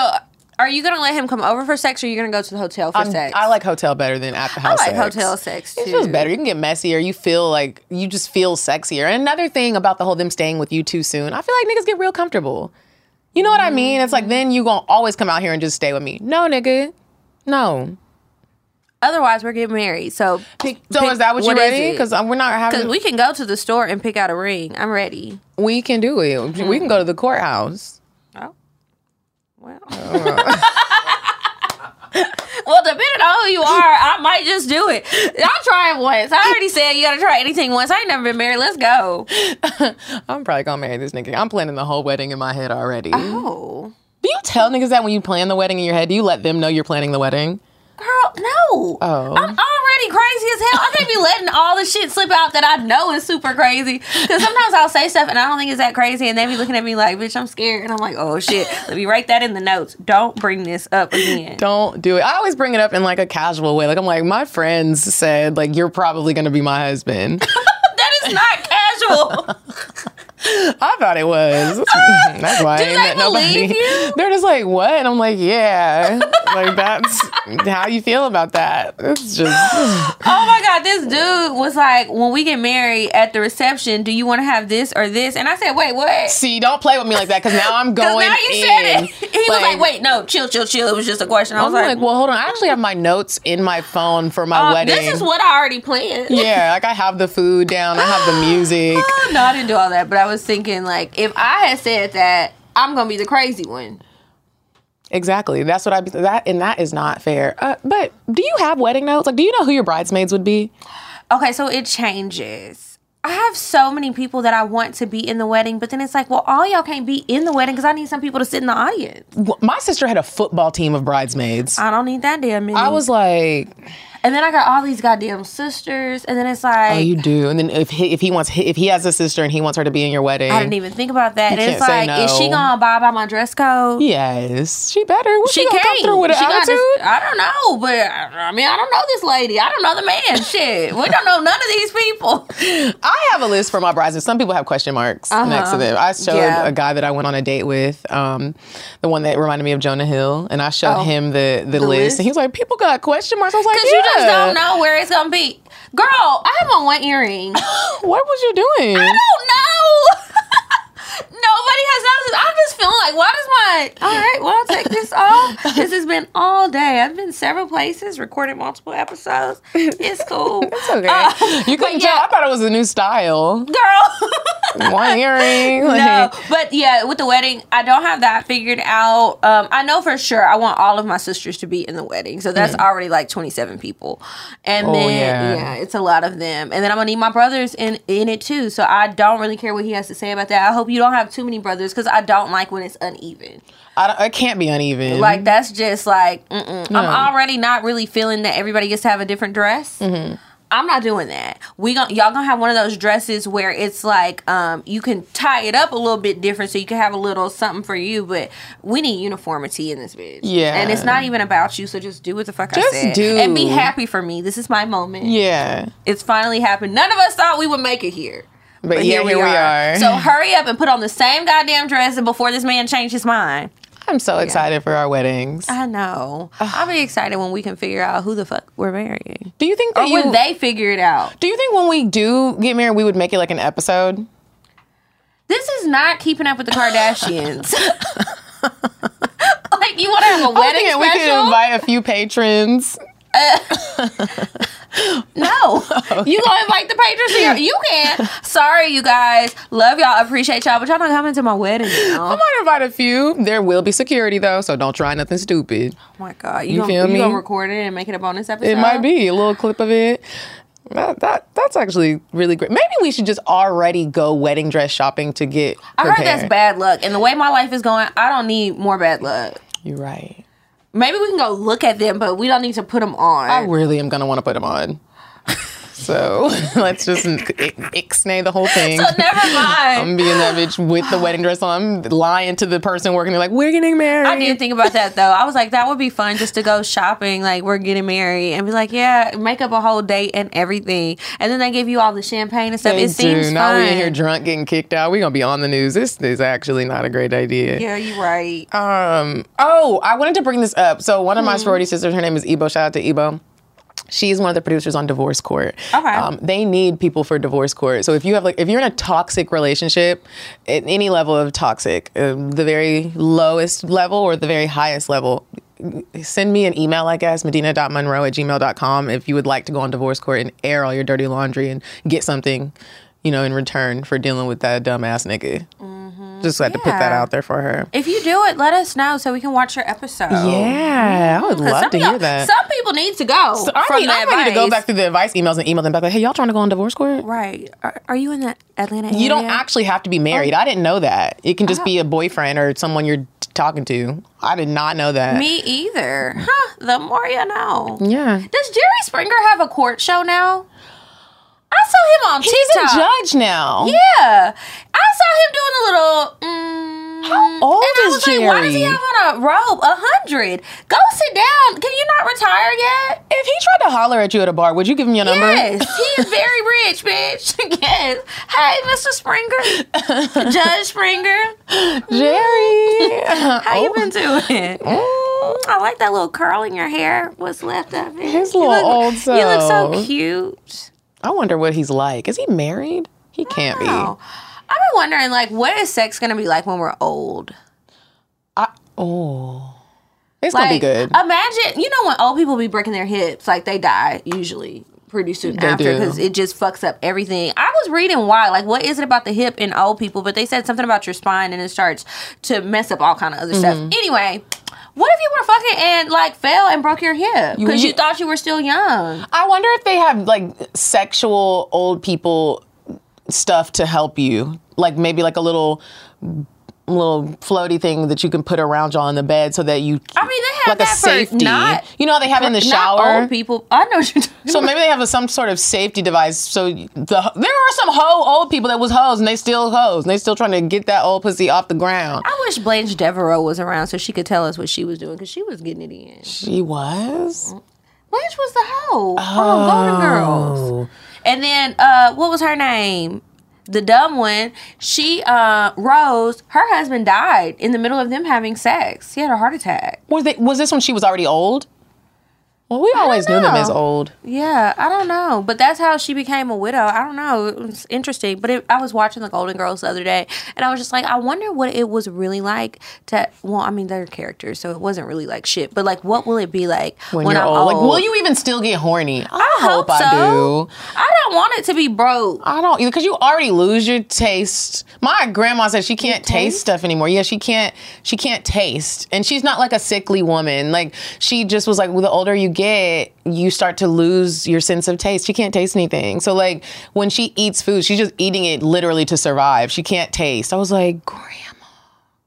are you gonna let him come over for sex, or are you gonna go to the hotel for I'm- sex? I like hotel better than at the house. I like sex. hotel sex, It feels better. You can get messier. You feel like you just feel sexier. And another thing about the whole them staying with you too soon, I feel like niggas get real comfortable. You know what I mean? It's like then you gonna always come out here and just stay with me. No, nigga. No. Otherwise, we're getting married. So, pick. So pick- is that what, you is ready? Because um, we're not having. Because we can go to the store and pick out a ring. I'm ready. we can do it. We can go to the courthouse. Oh, well. [laughs] well, depending on who you are, I might just do it. I'll try it once. I already said you gotta try anything once. I ain't never been married. Let's go. [laughs] I'm probably gonna marry this nigga. I'm planning the whole wedding in my head already. Oh, Do you tell niggas that when you plan the wedding in your head? Do you let them know you're planning the wedding? Girl, no. Oh. I'm already crazy as hell. I can't be letting all the shit slip out that I know is super crazy. Because sometimes I'll say stuff and I don't think it's that crazy, and they be looking at me like, "Bitch, I'm scared," and I'm like, "Oh shit." Let me write that in the notes. Don't bring this up again. Don't do it. I always bring it up in like a casual way. Like I'm like, my friends said like you're probably gonna be my husband. [laughs] that is not casual. [laughs] I thought it was. [laughs] That's why Do they nobody. believe you? [laughs] They're just like, what? And I'm like, yeah. like that's how you feel about that. It's just [gasps] Oh my god, this dude was like, when we get married at the reception, do you want to have this or this? And I said, wait, what? see, don't play with me like that because now I'm going now you in. said it. He was like, wait, no, chill, chill, chill. It was just a question. I was like, well, hold on. I actually have my notes in my phone for my uh, wedding. this is what I already planned. yeah, like I have the food down. I have the [gasps] music. No, I didn't do all that, but I was thinking, like, if I had said that, I'm gonna be the crazy one. Exactly. That's what I that and that is not fair. Uh, but do you have wedding notes? Like, do you know who your bridesmaids would be? Okay, so it changes. I have so many people that I want to be in the wedding, but then it's like, well, all y'all can't be in the wedding because I need some people to sit in the audience. My sister had a football team of bridesmaids. I don't need that damn many. I was like, and then I got all these goddamn sisters, and then it's like, "Oh, you do." And then if he, if he wants if he has a sister and he wants her to be in your wedding, I didn't even think about that. You And it's like, is she gonna abide by my dress code? yes, she better. What She she, can't. come through with an She attitude? this- I don't know, but I mean, I don't know this lady. I don't know the man. [laughs] Shit, we don't know none of these people. I have a list for my bridesmaids. Some people have question marks next to them. I showed Uh-huh. Yeah. a guy that I went on a date with, um, the one that reminded me of Jonah Hill, and I showed Oh. him the the, list, list? and he was like, "People got question marks." I was like, "Yeah." you just don't know where it's gonna be. Girl, I have on one earring. [laughs] What was you doing? I don't know. Nobody has noticed. I'm just feeling like, why does my all right? Well, I'll take this off. This has been all day. I've been several places, recorded multiple episodes. It's cool. [laughs] It's okay. Uh, you couldn't yeah. tell. I thought it was a new style. girl. One earring. [laughs] no, like- but yeah, with the wedding, I don't have that figured out. Um, I know for sure I want all of my sisters to be in the wedding, so that's already like twenty seven people, and Oh, then yeah. yeah. it's a lot of them, and then I'm gonna need my brothers in in it too. So I don't really care what he has to say about that. I hope you don't have too many brothers because I don't like when it's uneven. I don't, it can't be uneven. Like that's just like mm-mm. I'm already not really feeling that everybody gets to have a different dress. Mm-hmm. I'm not doing that. We gon' y'all gonna have one of those dresses where it's like um you can tie it up a little bit different so you can have a little something for you, but we need uniformity in this bitch. Yeah. and it's not even about you. So just do what the fuck Just I said do. and be happy for me. This is my moment. yeah. It's finally happened. None of us thought we would make it here. But, yeah, here we are. So hurry up and put on the same goddamn dress before this man changed his mind. I'm so excited for our weddings. I know. I'll be excited when we can figure out who the fuck we're marrying. do you think Or that you when they figure it out. Do you think when we do get married, we would make it like an episode? This is not keeping up with the Kardashians. [laughs] like you want to have a I wedding thinking we could invite a few patrons. [laughs] no, [laughs] you gonna invite the patrons here? [laughs] You can. Sorry, you guys. Love y'all. Appreciate y'all, but y'all not coming to my wedding. I Now. might invite a few. There will be security though, so don't try nothing stupid. Oh my god, you, You gonna, feel you me? gonna record it and make it a bonus episode? It might be a little clip of it. That, that that's actually really great. Maybe we should just already go wedding dress shopping to get. I heard that's bad luck, and the way my life is going, I don't need more bad luck. You're right. Maybe we can go look at them, but we don't need to put them on. I really am gonna want to put them on. So [laughs] let's just ixnay the whole thing. so never mind. I'm being that bitch with the wedding dress on, I'm lying to the person working. They're like, "We're getting married." I didn't think about that though. I was like, that would be fun just to go shopping, like we're getting married, and be like, yeah, make up a whole date and everything, and then they give you all the champagne and stuff. They it seems do. Now fun. we in here drunk, getting kicked out. We're gonna be on the news. This is actually not a great idea. yeah, you're right. Um. Oh, I wanted to bring this up. So one Mm-hmm. of my sorority sisters, her name is Ebo. Shout out to Ebo. She's one of the producers on Divorce Court. Okay. Um, they need people for Divorce Court. So if you have like, if you're in a toxic relationship, at any level of toxic, um, the very lowest level or the very highest level, send me an email, I guess, medina.monroe at gmail.com if you would like to go on Divorce Court and air all your dirty laundry and get something, you know, in return for dealing with that dumbass nigga. Just had to put that Mm-hmm. Out there for her. If you do it, let us know so we can watch your episode. Yeah, I would love to hear that. Some people need to go. So I need, I'm ready to go back through the advice emails and email them back like, hey, y'all trying to go on divorce court? Right? Are, are you in the Atlanta area? You don't actually have to be married. I didn't know that. It can just be a boyfriend or someone you're talking to. I did not know that. Me either. Huh? The more you know. Yeah. Does Jerry Springer have a court show now? I saw him on He's TikTok. He's a judge now. Yeah, I saw him doing a little. Mm, How old and I is was like, why does he have on a robe? A hundred. Go sit down. Can you not retire yet? If he tried to holler at you at a bar, would you give him your number? Yes, he is very rich, bitch. [laughs] yes. Hey, Mr. Springer, Judge Springer, Jerry. [laughs] how you Oh. been doing? I like that little curl in your hair. What's left of it? His You little look- old You look so cute. I wonder what he's like. Is he married? He can't be. I've been wondering, like, what is sex gonna be like when we're old? I, oh. It's gonna be good. Imagine, you know, when old people be breaking their hips, like they die usually pretty soon They after do. because it just fucks up everything. I was reading why, like, what is it about the hip in old people? But they said something about your spine and it starts to mess up all kind of other Mm-hmm. stuff. Anyway. What if you were fucking and like fell and broke your hip? Because you, you- thought you were still young? I wonder if they have like sexual old people stuff to help you, like maybe like a little little floaty thing that you can put around you on the bed so that you I mean, they have like that a safety. for not you know how they have in the shower. old people. I know what you're talking So maybe they have a, some sort of safety device. So the there are some hoe old people that was hoes and they still hoes and they still trying to get that old pussy off the ground. I wish Blanche Devereaux was around so she could tell us what she was doing because she was getting it in. She was. Blanche was the hoe Oh, Golden Girls. And then uh what was her name? The dumb one. She uh Rose, her husband died in the middle of them having sex. He had a heart attack. Was they, was this when she was already old? Well, we always knew them as old. Yeah, I don't know, but that's how she became a widow. I don't know. It was interesting, but it, I was watching the Golden Girls the other day, and I was just like, I wonder what it was really like to. Well, I mean, they're characters, so it wasn't really like shit. But like, what will it be like When, when, you're I'm old. like, will you even still get horny? I, I hope, hope I do. I don't want it to be broke. I don't because you already lose your taste. My grandma said she can't taste stuff anymore. Yeah, she can't. She can't taste, and she's not like a sickly woman. Like she just was like, well, the older you get, you start to lose your sense of taste. She can't taste anything. So like when she eats food, she's just eating it literally to survive. She can't taste. I was like, grandma.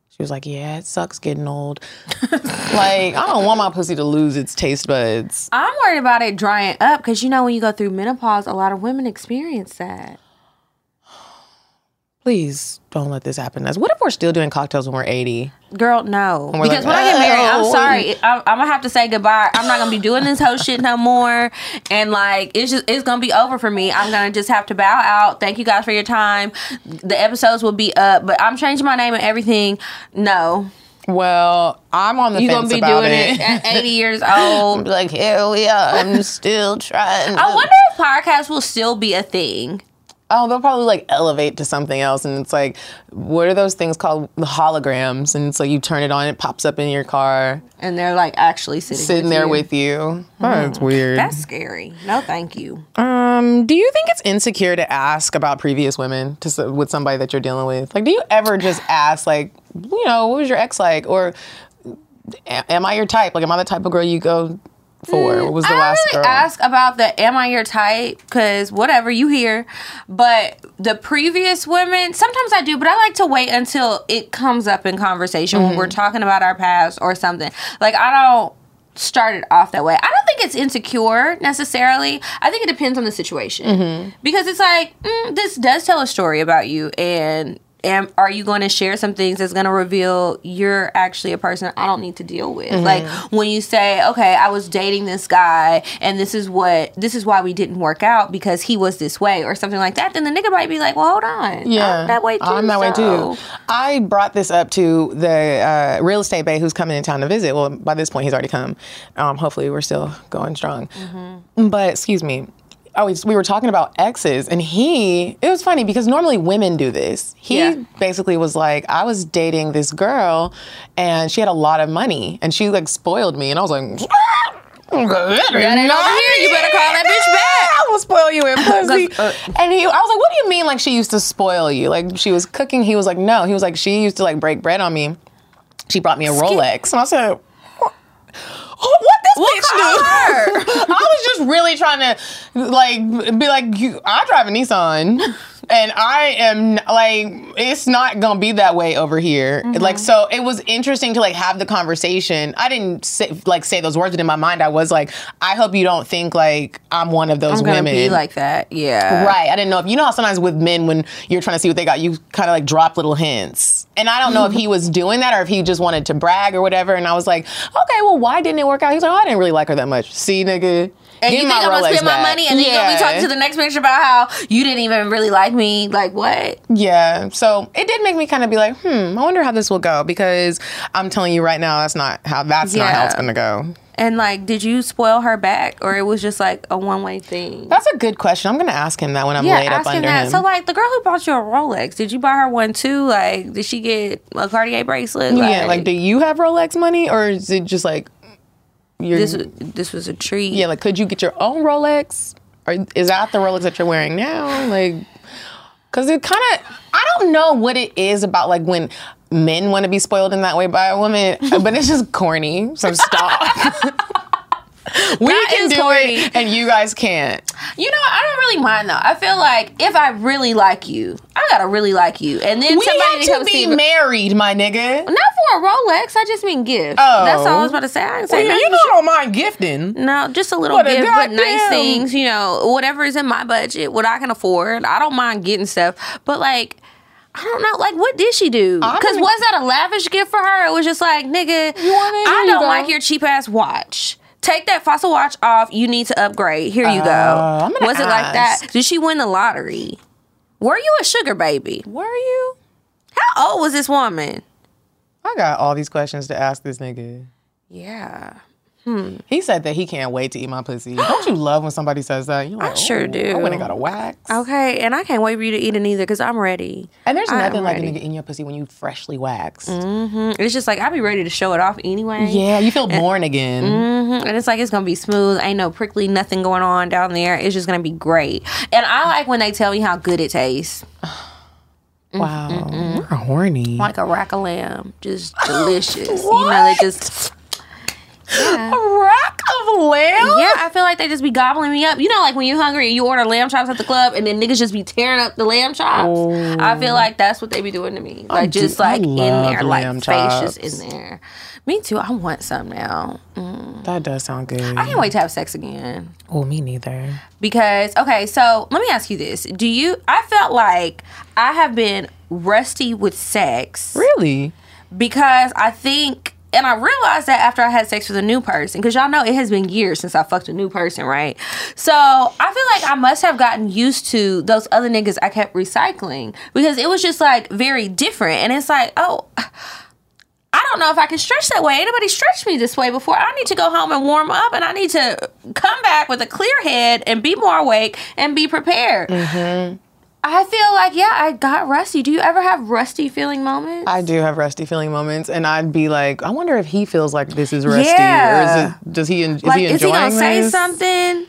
She was like, yeah, it sucks getting old. [laughs] like I don't want my pussy to lose its taste buds. I'm worried about it drying up because you know when you go through menopause, a lot of women experience that. Please don't let this happen. to us. What if we're still doing cocktales when we're 80? Girl, no. Because like, when I get married, I'm "Oh." sorry. I'm, I'm gonna have to say goodbye. I'm not gonna be doing this whole shit no more. And like, it's just it's gonna be over for me. I'm gonna just have to bow out. Thank you guys for your time. The episodes will be up, but I'm changing my name and everything. No, Well, I'm on the you're fence gonna be about doing it. it at [laughs] 80 years old. like, hell yeah, I'm still trying. I wonder if podcasts will still be a thing. Oh, they'll probably like elevate to something else, and it's like, what are those things called? The holograms, and it's like you turn it on, it pops up in your car, And they're like actually sitting, sitting with there you. with you. That's weird. That's scary. No, thank you. um, do you think it's insecure to ask about previous women to with somebody that you're dealing with? Like, do you ever just ask, like, you know, what was your ex like, or am I your type? Like, am I the type of girl you go for? What was the I last really girl? ask about the am I your type because whatever you hear, but the previous women sometimes I do, but I like to wait until it comes up in conversation when Mm-hmm. we're talking about our past or something. Like I don't start it off that way. I don't think it's insecure necessarily. I think it depends on the situation Mm-hmm. because it's like mm, this does tell a story about you and. And are you going to share some things that's going to reveal you're actually a person I don't need to deal with? Mm-hmm. Like when you say, "Okay, I was dating this guy, and this is what this is why we didn't work out because he was this way," or something like that. Then the nigga might be like, "Well, hold on, Yeah, I'm that way too." I'm that way too. I brought this up to the uh, real estate bae who's coming in town to visit. Well, by this point, he's already come. Um, hopefully, we're still going strong. Mm-hmm. But excuse me. Oh, we we were talking about exes, and he. It was funny because normally women do this. He Yeah. basically was like, I was dating this girl, and she had a lot of money, and she like spoiled me, and I was like. That ain't over here. You better call that bitch back. I will spoil you in [laughs] pussy. Uh, and he, I was like, what do you mean? Like she used to spoil you? Like she was cooking. He was like, no. He was like, she used to like break bread on me. She brought me a Rolex, and I said, what, what bitch do? [laughs] I was just really trying to like be like, you, I drive a Nissan. And I am like, it's not gonna be that way over here. Mm-hmm. Like, so it was interesting to like have the conversation. I didn't say, like say those words, but in my mind, I was like, I hope you don't think like I'm one of those I'm women. be like that. Yeah. Right. I didn't know if you know how sometimes with men when you're trying to see what they got, you kind of like drop little hints. And I don't know if he was doing that or if he just wanted to brag or whatever. And I was like, okay, well, why didn't it work out? He's like, oh, I didn't really like her that much. See, nigga. And give you think I'm gonna Rolex spend my money and then you're gonna be talking to the next picture about how you didn't even really like me? Like what? Yeah. So it did make me kind of be like, hmm, I wonder how this will go because I'm telling you right now, that's not how that's not how it's gonna go. And like, did you spoil her back, or it was just like a one way thing? That's a good question. I'm gonna ask him that when I'm yeah, laid up under that. him. So like, the girl who bought you a Rolex, did you buy her one too? Like, did she get a Cartier bracelet? yeah, like, do you have Rolex money or is it just like you're this was this was a treat. Yeah, like could you get your own Rolex? Or is that the Rolex that you're wearing now? Like, because it kind of, I don't know what it is about like when men want to be spoiled in that way by a woman, [laughs] but it's just corny. So stop. [laughs] [laughs] we That can do corny. it, and you guys can't. You know, I don't really mind though. I feel like if I really like you, I gotta really like you, and then We somebody have to be see married, my nigga. Not for a Rolex. I just mean gift. Oh. That's all I was oh. about to say. I didn't say Well, you know I don't mind gifting. No, just a little What a gift, but nice things. You know, whatever is in my budget, what I can afford. I don't mind getting stuff, but like. I don't know, like what did she do? Because gonna- was that a lavish gift for her? It was just like, nigga, You? I don't go. like your cheap ass watch. Take that fossil watch off. You need to upgrade. Here you go. Uh, gonna Was it like that? Did she win the lottery? Were you a sugar baby? Were you? How old was this woman? I got all these questions to ask this nigga. Yeah. He said that he can't wait to eat my pussy. Don't you [gasps] love when somebody says that? You're like, sure do. I went and got a wax. Okay, and I can't wait for you to eat it either because I'm ready. And there's I nothing like a nigga in your pussy when you freshly waxed. It's just like I'll be ready to show it off anyway. Yeah, you feel born again. Mhm. And it's like it's gonna be smooth. Ain't no prickly, nothing going on down there. It's just gonna be great. And I like when they tell me how good it tastes, [sighs] Wow, you're horny. like a rack of lamb, just [gasps] delicious. You know, they just a rack of lamb? yeah. I feel like they just be gobbling me up. You know, like when you're hungry and you order lamb chops at the club, and then niggas just be tearing up the lamb chops. I feel oh. like that's what they be doing to me. Like just like in there, like spacious in there. Me too. I want some now. Mm. That does sound good. I can't wait to have sex again. Oh, me neither. because okay so let me ask you this do you i felt like i have been rusty with sex Really? because i think and I realized that after I had sex with a new person, because y'all know it has been years since I fucked a new person, right? So I feel like I must have gotten used to those other niggas I kept recycling because it was just like very different. And it's like, oh, I don't know if I can stretch that way. Anybody stretched me this way before. I need to go home and warm up, and I need to come back with a clear head and be more awake and be prepared. Mm-hmm. I feel like, yeah, I got rusty. Do you ever have rusty feeling moments? I do have rusty feeling moments, and I'd be like, I wonder if he feels like this is rusty, or Yeah. is it? Does he? Is like, he is he gonna say something?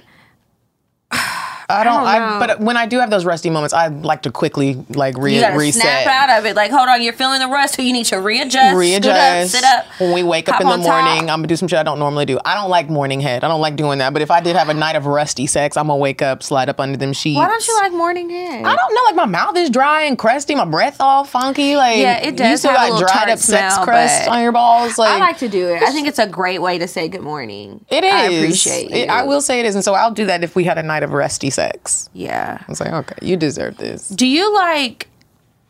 I don't. don't I but when I do have those rusty moments, I like to quickly like re- You reset. snap out of it. Like, hold on, you're feeling the rust, so you need to readjust. readjust. Scoot up, sit up. When we wake up in the on top. morning, I'm gonna do some shit I don't normally do. I don't like morning head. I don't like doing that. But if I did have a night of rusty sex, I'm gonna wake up, slide up under them sheets. Why don't you like morning head? I don't know. Like my mouth is dry and crusty. My breath all funky. Like Yeah, it does. You still got dried up sex smell, crust on your balls. Like I like to do it. I think it's a great way to say good morning. it is. I appreciate It- you. I will say it is, and so I'll do that if we had a night of rusty sex. Yeah. I was like, okay, you deserve this. Do you like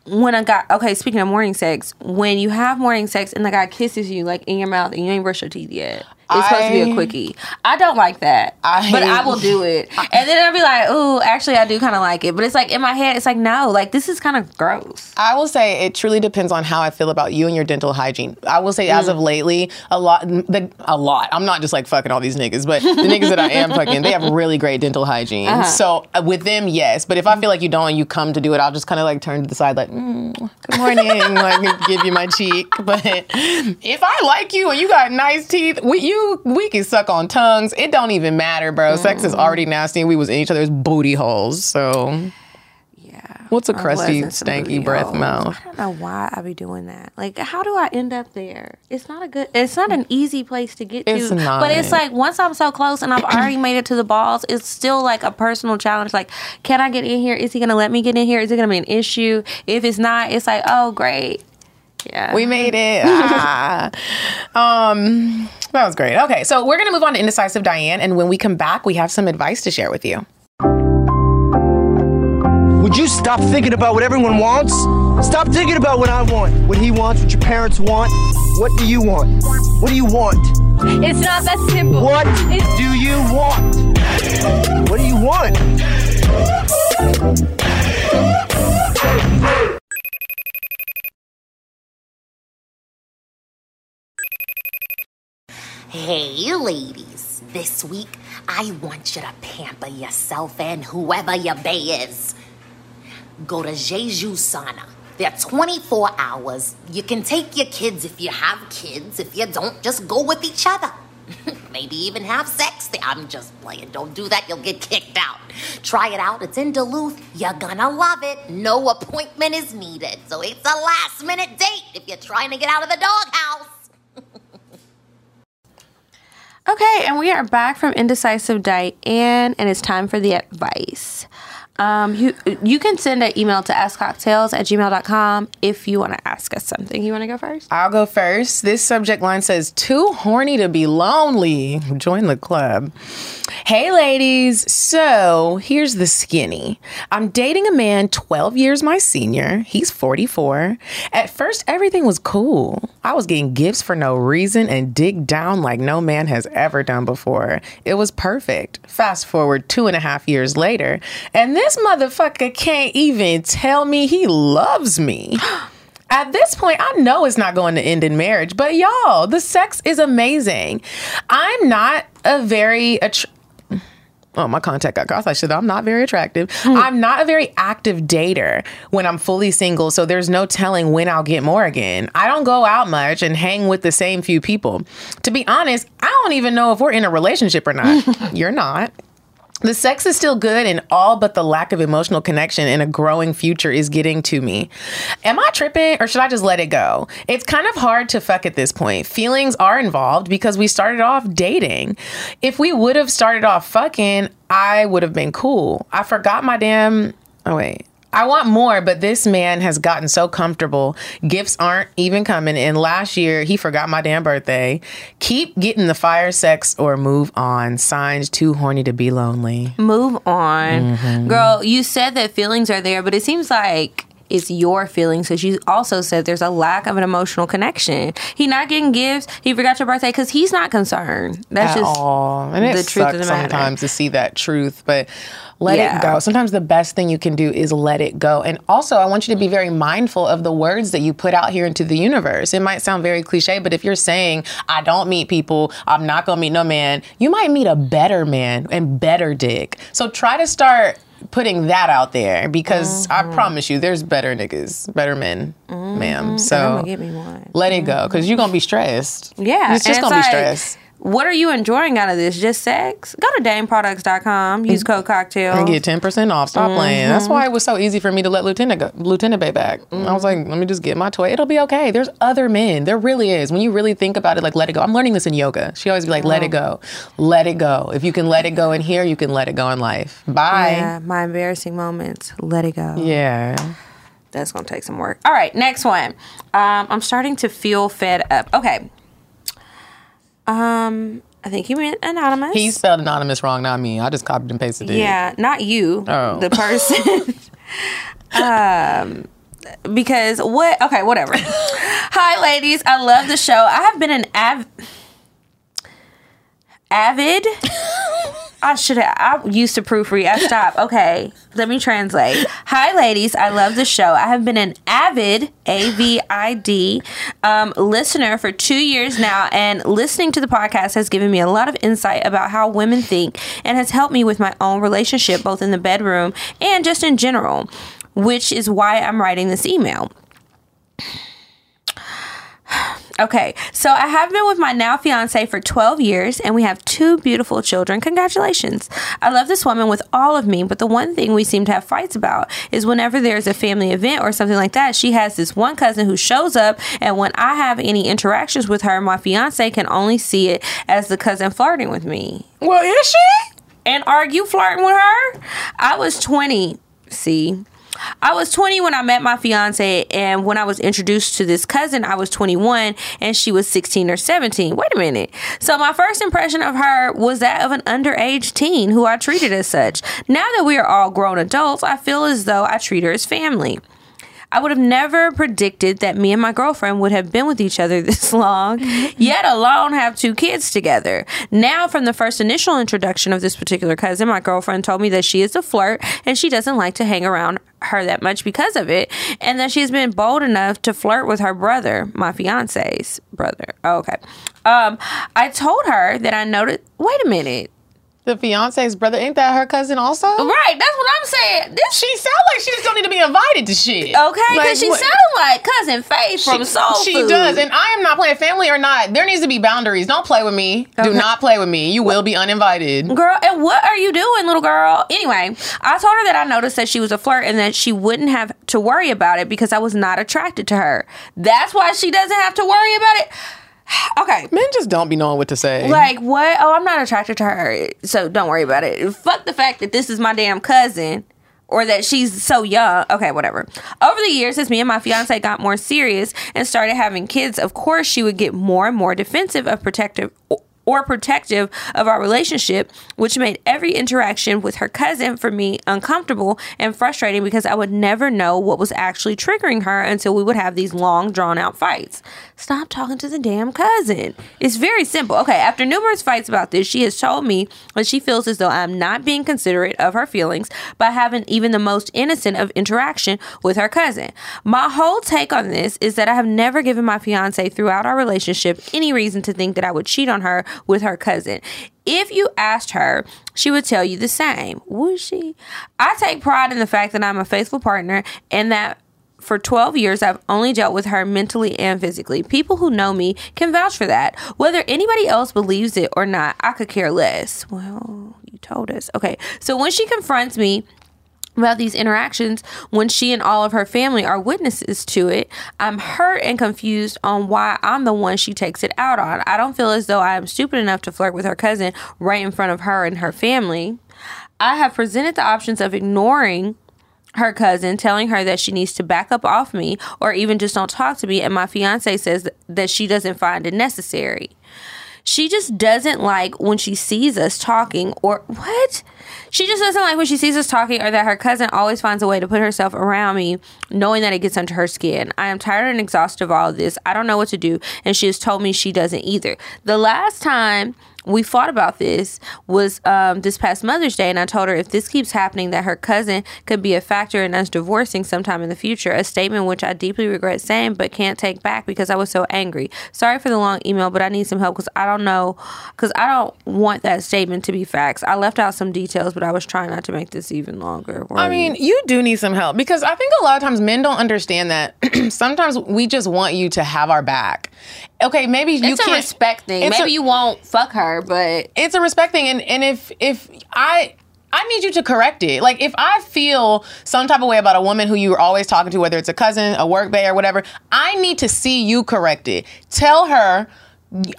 when a guy? Okay, speaking of morning sex, when you have morning sex and the guy kisses you like in your mouth and you ain't brushed your teeth yet. It's supposed to be a quickie. I don't like that, I but I will do [laughs] it. And then I'll be like, "Ooh, actually, I do kind of like it." But it's like in my head, it's like, no, like this is kind of gross. I will say it truly depends on how I feel about you and your dental hygiene. I will say as Mm. of lately, a lot, the, a lot. I'm not just like fucking all these niggas, but the niggas that I [laughs] am fucking, they have really great dental hygiene. Uh-huh. So uh, with them, yes. But if I feel like you don't and you come to do it, I'll just kind of like turn to the side, like, mm, good morning, [laughs] like give you my cheek. But if I like you and you got nice teeth, we you we can suck on tongues. It don't even matter, bro. Sex Mm. is already nasty. We was in each other's booty holes. So Yeah. what's a crusty, stanky breath holes. mouth? I don't know why I be doing that. Like, how do I end up there? It's not a good. It's not an easy place to get It's to. But it's like once I'm so close and I've already made it to the balls, it's still like a personal challenge. Like, can I get in here? Is he gonna let me get in here? Is it gonna be an issue? If it's not, it's like, oh great. Yeah. We made it. [laughs] Ah. Um, that was great. Okay, so we're gonna move on to indecisive Diane, and when we come back, we have some advice to share with you. Would you stop thinking about what everyone wants? Stop thinking about what I want, what he wants, what your parents want. What do you want? What do you want? It's not that simple. What It's- do you want? What do you want? Hey, ladies. This week, I want you to pamper yourself and whoever your bae is. Go to Jeju Sauna. They're 24 hours. You can take your kids if you have kids. If you don't, just go with each other. [laughs] Maybe even have sex. I'm just playing. Don't do that, you'll get kicked out. Try it out. It's in Duluth. You're gonna love it. No appointment is needed. So it's a last minute date if you're trying to get out of the doghouse. Okay, and we are back from Indecisive Diane, and it's time for the advice. Um, you you can send an email to askcocktales at gmail.com if you want to ask us something. You want to go first? I'll go first. This subject line says, Too horny to be lonely. Join the club. Hey, ladies. So here's the skinny. I'm dating a man 12 years my senior. He's 44. At first, everything was cool. I was getting gifts for no reason and dig down like no man has ever done before. It was perfect. Fast forward two and a half years later, and this motherfucker can't even tell me he loves me. [gasps] At this point, I know it's not going to end in marriage, but y'all, the sex is amazing. I'm not a very attr Oh, my contact got crossed. I should. I'm not very attractive. Hmm. I'm not a very active dater when I'm fully single, so there's no telling when I'll get more again. I don't go out much and hang with the same few people. To be honest, I don't even know if we're in a relationship or not. [laughs] You're not. The sex is still good, and all but the lack of emotional connection in a growing future is getting to me. Am I tripping, or should I just let it go? It's kind of hard to fuck at this point. Feelings are involved because we started off dating. If we would have started off fucking, I would have been cool. I forgot my damn. Oh, wait. I want more, but this man has gotten so comfortable. Gifts aren't even coming. And last year, he forgot my damn birthday. Keep getting the fire sex or move on. Signs too horny to be lonely. Move on. Mm-hmm. Girl, you said that feelings are there, but it seems like it's your feelings because you also said there's a lack of an emotional connection. He not getting gifts. He forgot your birthday because he's not concerned. That's at just all. And it the truth sucks of the matter. sometimes to see that truth, but let Yeah. it go. Sometimes the best thing you can do is let it go. And also, I want you to be very mindful of the words that you put out here into the universe. It might sound very cliche, but if you're saying, I don't meet people, I'm not gonna meet no man, you might meet a better man and better dick. So try to start putting that out there because Mm-hmm. I promise you there's better niggas, better men, ma'am. I'm So get me one. let it go because you're gonna be stressed. Yeah, It's just gonna like, be stress. What are you enjoying out of this? Just sex? Go to dameproducts.com. Use code cocktales. and get ten percent off. Stop playing. That's Mm-hmm. why it was so easy for me to let Lieutenant go, Lieutenant Bay back. I was like, let me just get my toy. It'll be okay. There's other men. There really is. When you really think about it, like let it go. I'm learning this in yoga. She always be like, let it go, let it go. If you can let it go in here, you can let it go in life. Bye. Yeah, my embarrassing moments. Let it go. Yeah. That's gonna take some work. All right, next one. Um, I'm starting to feel fed up. Okay. Um, I think he meant anonymous. He spelled anonymous wrong, not me. I just copied and pasted it. Yeah, not you, Oh. the person. [laughs] um, because what? Okay, whatever. Hi, ladies. I love the show. I have been an av- avid. I should have. I used to proofread. I stopped. [laughs] Okay, let me translate. Hi, ladies. I love the show. I have been an avid A V I D um, listener for two years now, and listening to the podcast has given me a lot of insight about how women think, and has helped me with my own relationship, both in the bedroom and just in general. Which is why I'm writing this email. Okay, so I have been with my now fiance for 12 years and we have two beautiful children. Congratulations. I love this woman with all of me, but the one thing we seem to have fights about is whenever there's a family event or something like that, she has this one cousin who shows up, and when I have any interactions with her, my fiance can only see it as the cousin flirting with me Well, is she? and argue flirting with her. I was 20. See, I was 20 when I met my fiance, and when I was introduced to this cousin, I was 21 and she was 16 or 17. Wait a minute. So, my first impression of her was that of an underage teen who I treated as such. Now that we are all grown adults, I feel as though I treat her as family. I would have never predicted that me and my girlfriend would have been with each other [laughs] this long, [laughs] yet alone have two kids together. Now, from the first initial introduction of this particular cousin, my girlfriend told me that she is a flirt and she doesn't like to hang around her that much because of it, and that she's been bold enough to flirt with her brother, my fiance's brother. Oh, okay. Um, I told her that I noticed. Wait a minute. The fiance's brother. Ain't that her cousin also? Right, that's what I'm saying. This She sound like she just don't need to be invited to shit. okay because Like, she what- sounded like cousin Faith from Soul She Food. does, and I am not playing family or not. There needs to be boundaries. Don't play with me. Do not play with me. You will be uninvited. Girl, and what are you doing, little girl? Anyway, I told her that I noticed that she was a flirt and that she wouldn't have to worry about it because I was not attracted to her. That's why she doesn't have to worry about it. Okay. Men just don't be knowing what to say. Like, what? Oh, I'm not attracted to her. So don't worry about it. Fuck the fact that this is my damn cousin or that she's so young. Okay, whatever. Over the years, as me and my fiance got more serious and started having kids, of course, she would get more and more defensive of protective. Or protective of our relationship, which made every interaction with her cousin for me uncomfortable and frustrating because I would never know what was actually triggering her until we would have these long, drawn out fights. Stop talking to the damn cousin. It's very simple. Okay, after numerous fights about this, she has told me that she feels as though I'm not being considerate of her feelings by having even the most innocent of interaction with her cousin. My whole take on this is that I have never given my fiance throughout our relationship any reason to think that I would cheat on her with her cousin. If you asked her, she would tell you the same. Would she? I take pride in the fact that I'm a faithful partner and that for 12 years, I've only dealt with her mentally and physically. People who know me can vouch for that. Whether anybody else believes it or not, I could care less. Well, you told us. Okay, so when she confronts me, about these interactions when she and all of her family are witnesses to it. I'm hurt and confused on why I'm the one she takes it out on. I don't feel as though I am stupid enough to flirt with her cousin right in front of her and her family. I have presented the options of ignoring her cousin, telling her that she needs to back up off me or even just don't talk to me, and my fiance says that she doesn't find it necessary. She just doesn't like when she sees us talking or what? She just doesn't like when she sees us talking or that her cousin always finds a way to put herself around me, knowing that it gets under her skin. I am tired and exhausted of all of this. I don't know what to do, and she has told me she doesn't either. The last time we fought about this was um, this past Mother's Day, and I told her if this keeps happening, that her cousin could be a factor in us divorcing sometime in the future. A statement which I deeply regret saying, but can't take back because I was so angry. Sorry for the long email, but I need some help because I don't know, because I don't want that statement to be facts. I left out some details, but I was trying not to make this even longer. I mean, you do need some help because I think a lot of times men don't understand that [clears throat] sometimes we just want you to have our back. Okay, maybe you it's a can't respect thing. Maybe a- you won't fuck her, but it's a respect thing and and if if i I need you to correct it. Like if I feel some type of way about a woman who you're always talking to, whether it's a cousin, a work bae, or whatever, I need to see you correct it. Tell her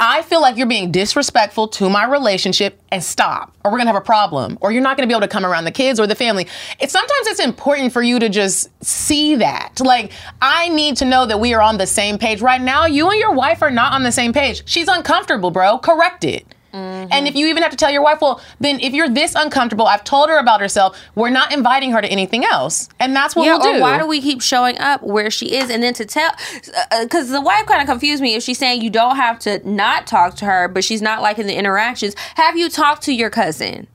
I feel like you're being disrespectful to my relationship and stop, or we're gonna have a problem, or you're not gonna be able to come around the kids or the family. It's sometimes it's important for you to just see that. Like, I need to know that we are on the same page. Right now, you and your wife are not on the same page. She's uncomfortable, bro. Correct it. And if you even have to tell your wife, well, then if you're this uncomfortable, I've told her about herself, we're not inviting her to anything else. And that's what yeah, we'll do. why do we keep showing up where she is, and then to tell? Uh, uh, because the wife kind of confused me. If she's saying you don't have to not talk to her, but she's not liking the interactions, have you talked to your cousin?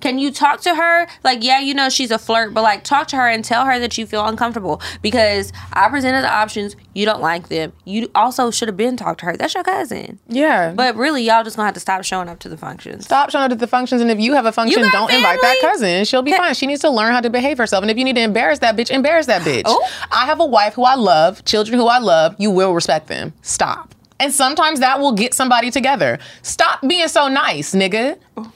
Can you talk to her? Like, yeah, you know she's a flirt, but like, talk to her and tell her that you feel uncomfortable because I presented the options. You don't like them. You also should have been talked to her. That's your cousin. Yeah. But really, y'all just gonna have to stop showing up to the functions. Stop showing up to the functions, and if you have a function, don't invite that cousin. She'll be fine. She needs to learn how to behave herself. And if you need to embarrass that bitch, embarrass that bitch. Oh. I have a wife who I love, children who I love. You will respect them. Stop. And sometimes that will get somebody together. Stop being so nice, nigga. Oh.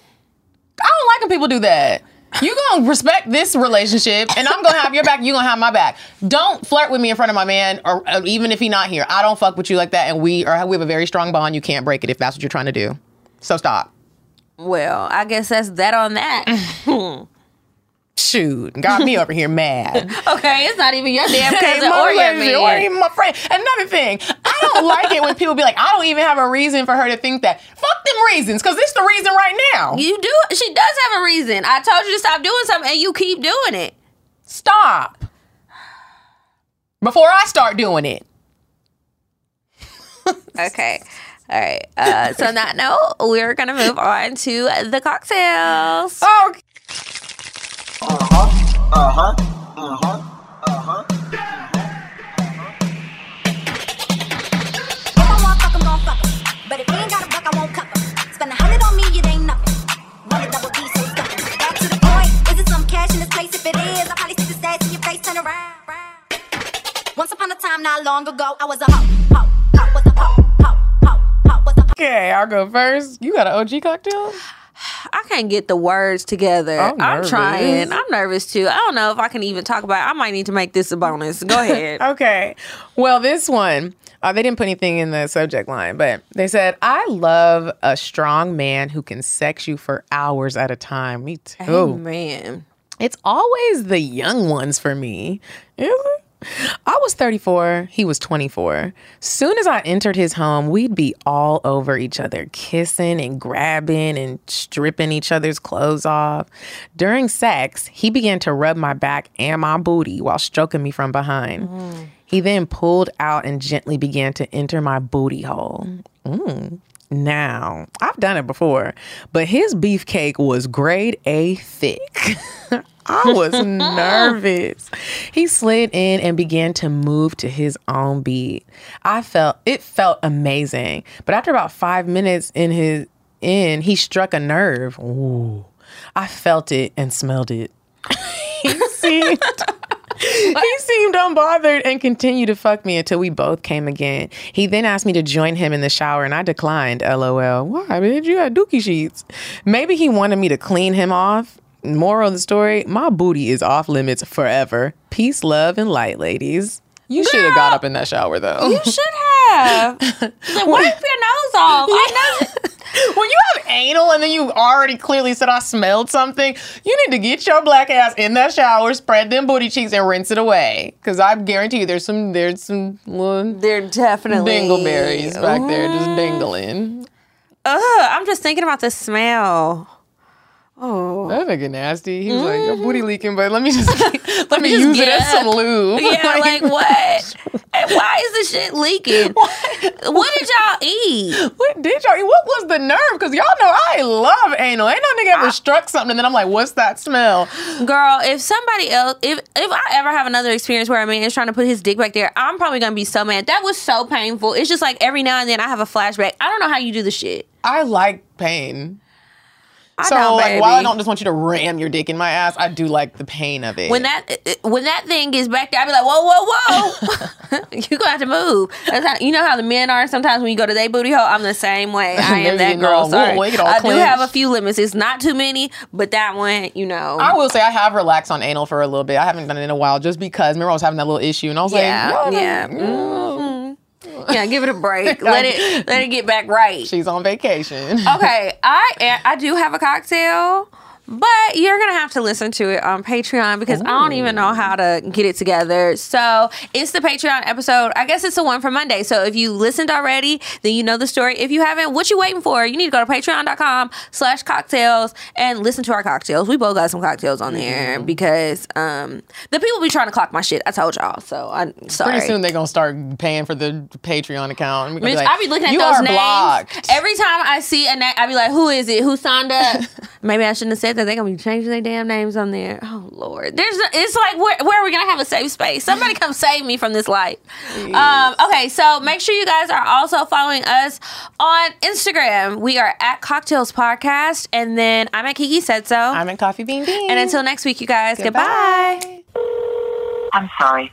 I don't like when people do that. You gonna respect this relationship, and I'm gonna have your back. You gonna have my back. Don't flirt with me in front of my man, or, or even if he not here. I don't fuck with you like that, and we are we have a very strong bond. You can't break it if that's what you're trying to do. So stop. Well, I guess that's that on that. [laughs] Shoot, got me over here mad. [laughs] okay, it's not even your damn cousin my or your relationship, or man. even my friend. Another thing, I don't like it when people be like, I don't even have a reason for her to think that. Fuck them reasons, because this the reason right now. You do. She does have a reason. I told you to stop doing something, and you keep doing it. Stop. Before I start doing it. [laughs] Okay. All right. Uh, so on that note, we're gonna move on to the cocktales. Oh, I want fuck, I'm gon' fuck 'em. But if he ain't got a buck, I won't 'em. Spend a hundred on me, it ain't nothing. Run double D, so stuck. Back to the point. Is it some cash in this place? If it is, I'll probably stick the stats in your face, turn around. Once upon a time, not long ago, I was a hoe, hoe, hoe, was a hoe, hoe, hoe, was a okay, I'll go first. You got an OG cocktale? I can't get the words together. I'm I'm, trying. I'm nervous too. I don't know if I can even talk about it. I might need to make this a bonus. Go [laughs] ahead. Okay. Well, this one, uh, they didn't put anything in the subject line, but they said, I love a strong man who can sex you for hours at a time. Me too. oh man. It's always the young ones for me. Is it? I was 34, he was 24. Soon as I entered his home, we'd be all over each other, kissing and grabbing and stripping each other's clothes off. During sex, he began to rub my back and my booty while stroking me from behind. He then pulled out and gently began to enter my booty hole. Mm. Now, I've done it before, but his beefcake was grade A thick. [laughs] I was nervous. He slid in and began to move to his own beat. I felt it felt amazing. But after about 5 minutes in his in, he struck a nerve. Ooh. I felt it and smelled it. [laughs] he seemed [laughs] he seemed unbothered and continued to fuck me until we both came again. He then asked me to join him in the shower and I declined. LOL. Why, bitch? You got dookie sheets. Maybe he wanted me to clean him off. Moral of the story my booty is off limits forever. Peace, love, and light, ladies. You should have got up in that shower though. You should have. [laughs] Like, wipe your nose off. I know. when you have anal and then you already clearly said I smelled something, you need to get your black ass in that shower, spread them booty cheeks, and rinse it away. Because I guarantee you, there's some there's some little They're definitely dingleberries back there just dingling. Ugh, I'm just thinking about the smell. Oh, That nigga nasty. He was like, your booty leaking, but let me just [laughs] let me just use it as some lube. [laughs] Yeah, like what? [laughs] Hey, Why is the shit leaking? What did y'all eat? What did y'all? Eat? What was the nerve? Because y'all know I love anal. Ain't no nigga ever struck something and then I'm like, what's that smell? Girl, if somebody else, if if I ever have another experience where a man is trying to put his dick back there, I'm probably gonna be so mad. That was so painful. It's just like every now and then I have a flashback. I don't know how you do the shit. I like pain. I so know, like while I don't just want you to ram your dick in my ass, I do like the pain of it. When that when that thing gets back there, I be like, whoa, whoa, whoa! [laughs] you gonna have to move. That's how you know how the men are. Sometimes when you go to their booty hole, I'm the same way. [laughs] I am that girl. all- Sorry, whoa, they get all I do have a few limits. It's not too many, but that one, you know. I will say I have relaxed on anal for a little bit. I haven't done it in a while just because remember I was having that little issue and I was yeah, like, yeah, Mhm. [laughs] yeah. Give it a break. [laughs] let it let it get back right. She's on vacation. okay, [laughs] I I do have a cocktale, but you're gonna have to listen to it on Patreon because I don't even know how to get it together. So it's the Patreon episode. I guess it's the one for Monday. So if you listened already, then you know the story. If you haven't, what you waiting for? You need to go to patreon.com slash cocktales and listen to our cocktales. We both got some cocktales on there because um the people be trying to clock my shit. I told y'all. So I'm sorry. Pretty soon they're gonna start paying for the Patreon account. Bitch, be like, I be looking at those names blocked. every time I see a name. I be like, "Who is it? Who signed up?" [laughs] Maybe I shouldn't have said that. They're gonna be changing their damn names on there. Oh Lord, there's it's like where, where are we gonna have a safe space? Somebody come save me from this life. Um, okay, so make sure you guys are also following us on Instagram. We are at Cocktales Podcast, and then I'm at Kiki Said So. I'm at Coffee Bean Dean. and until next week, you guys, goodbye. I'm sorry,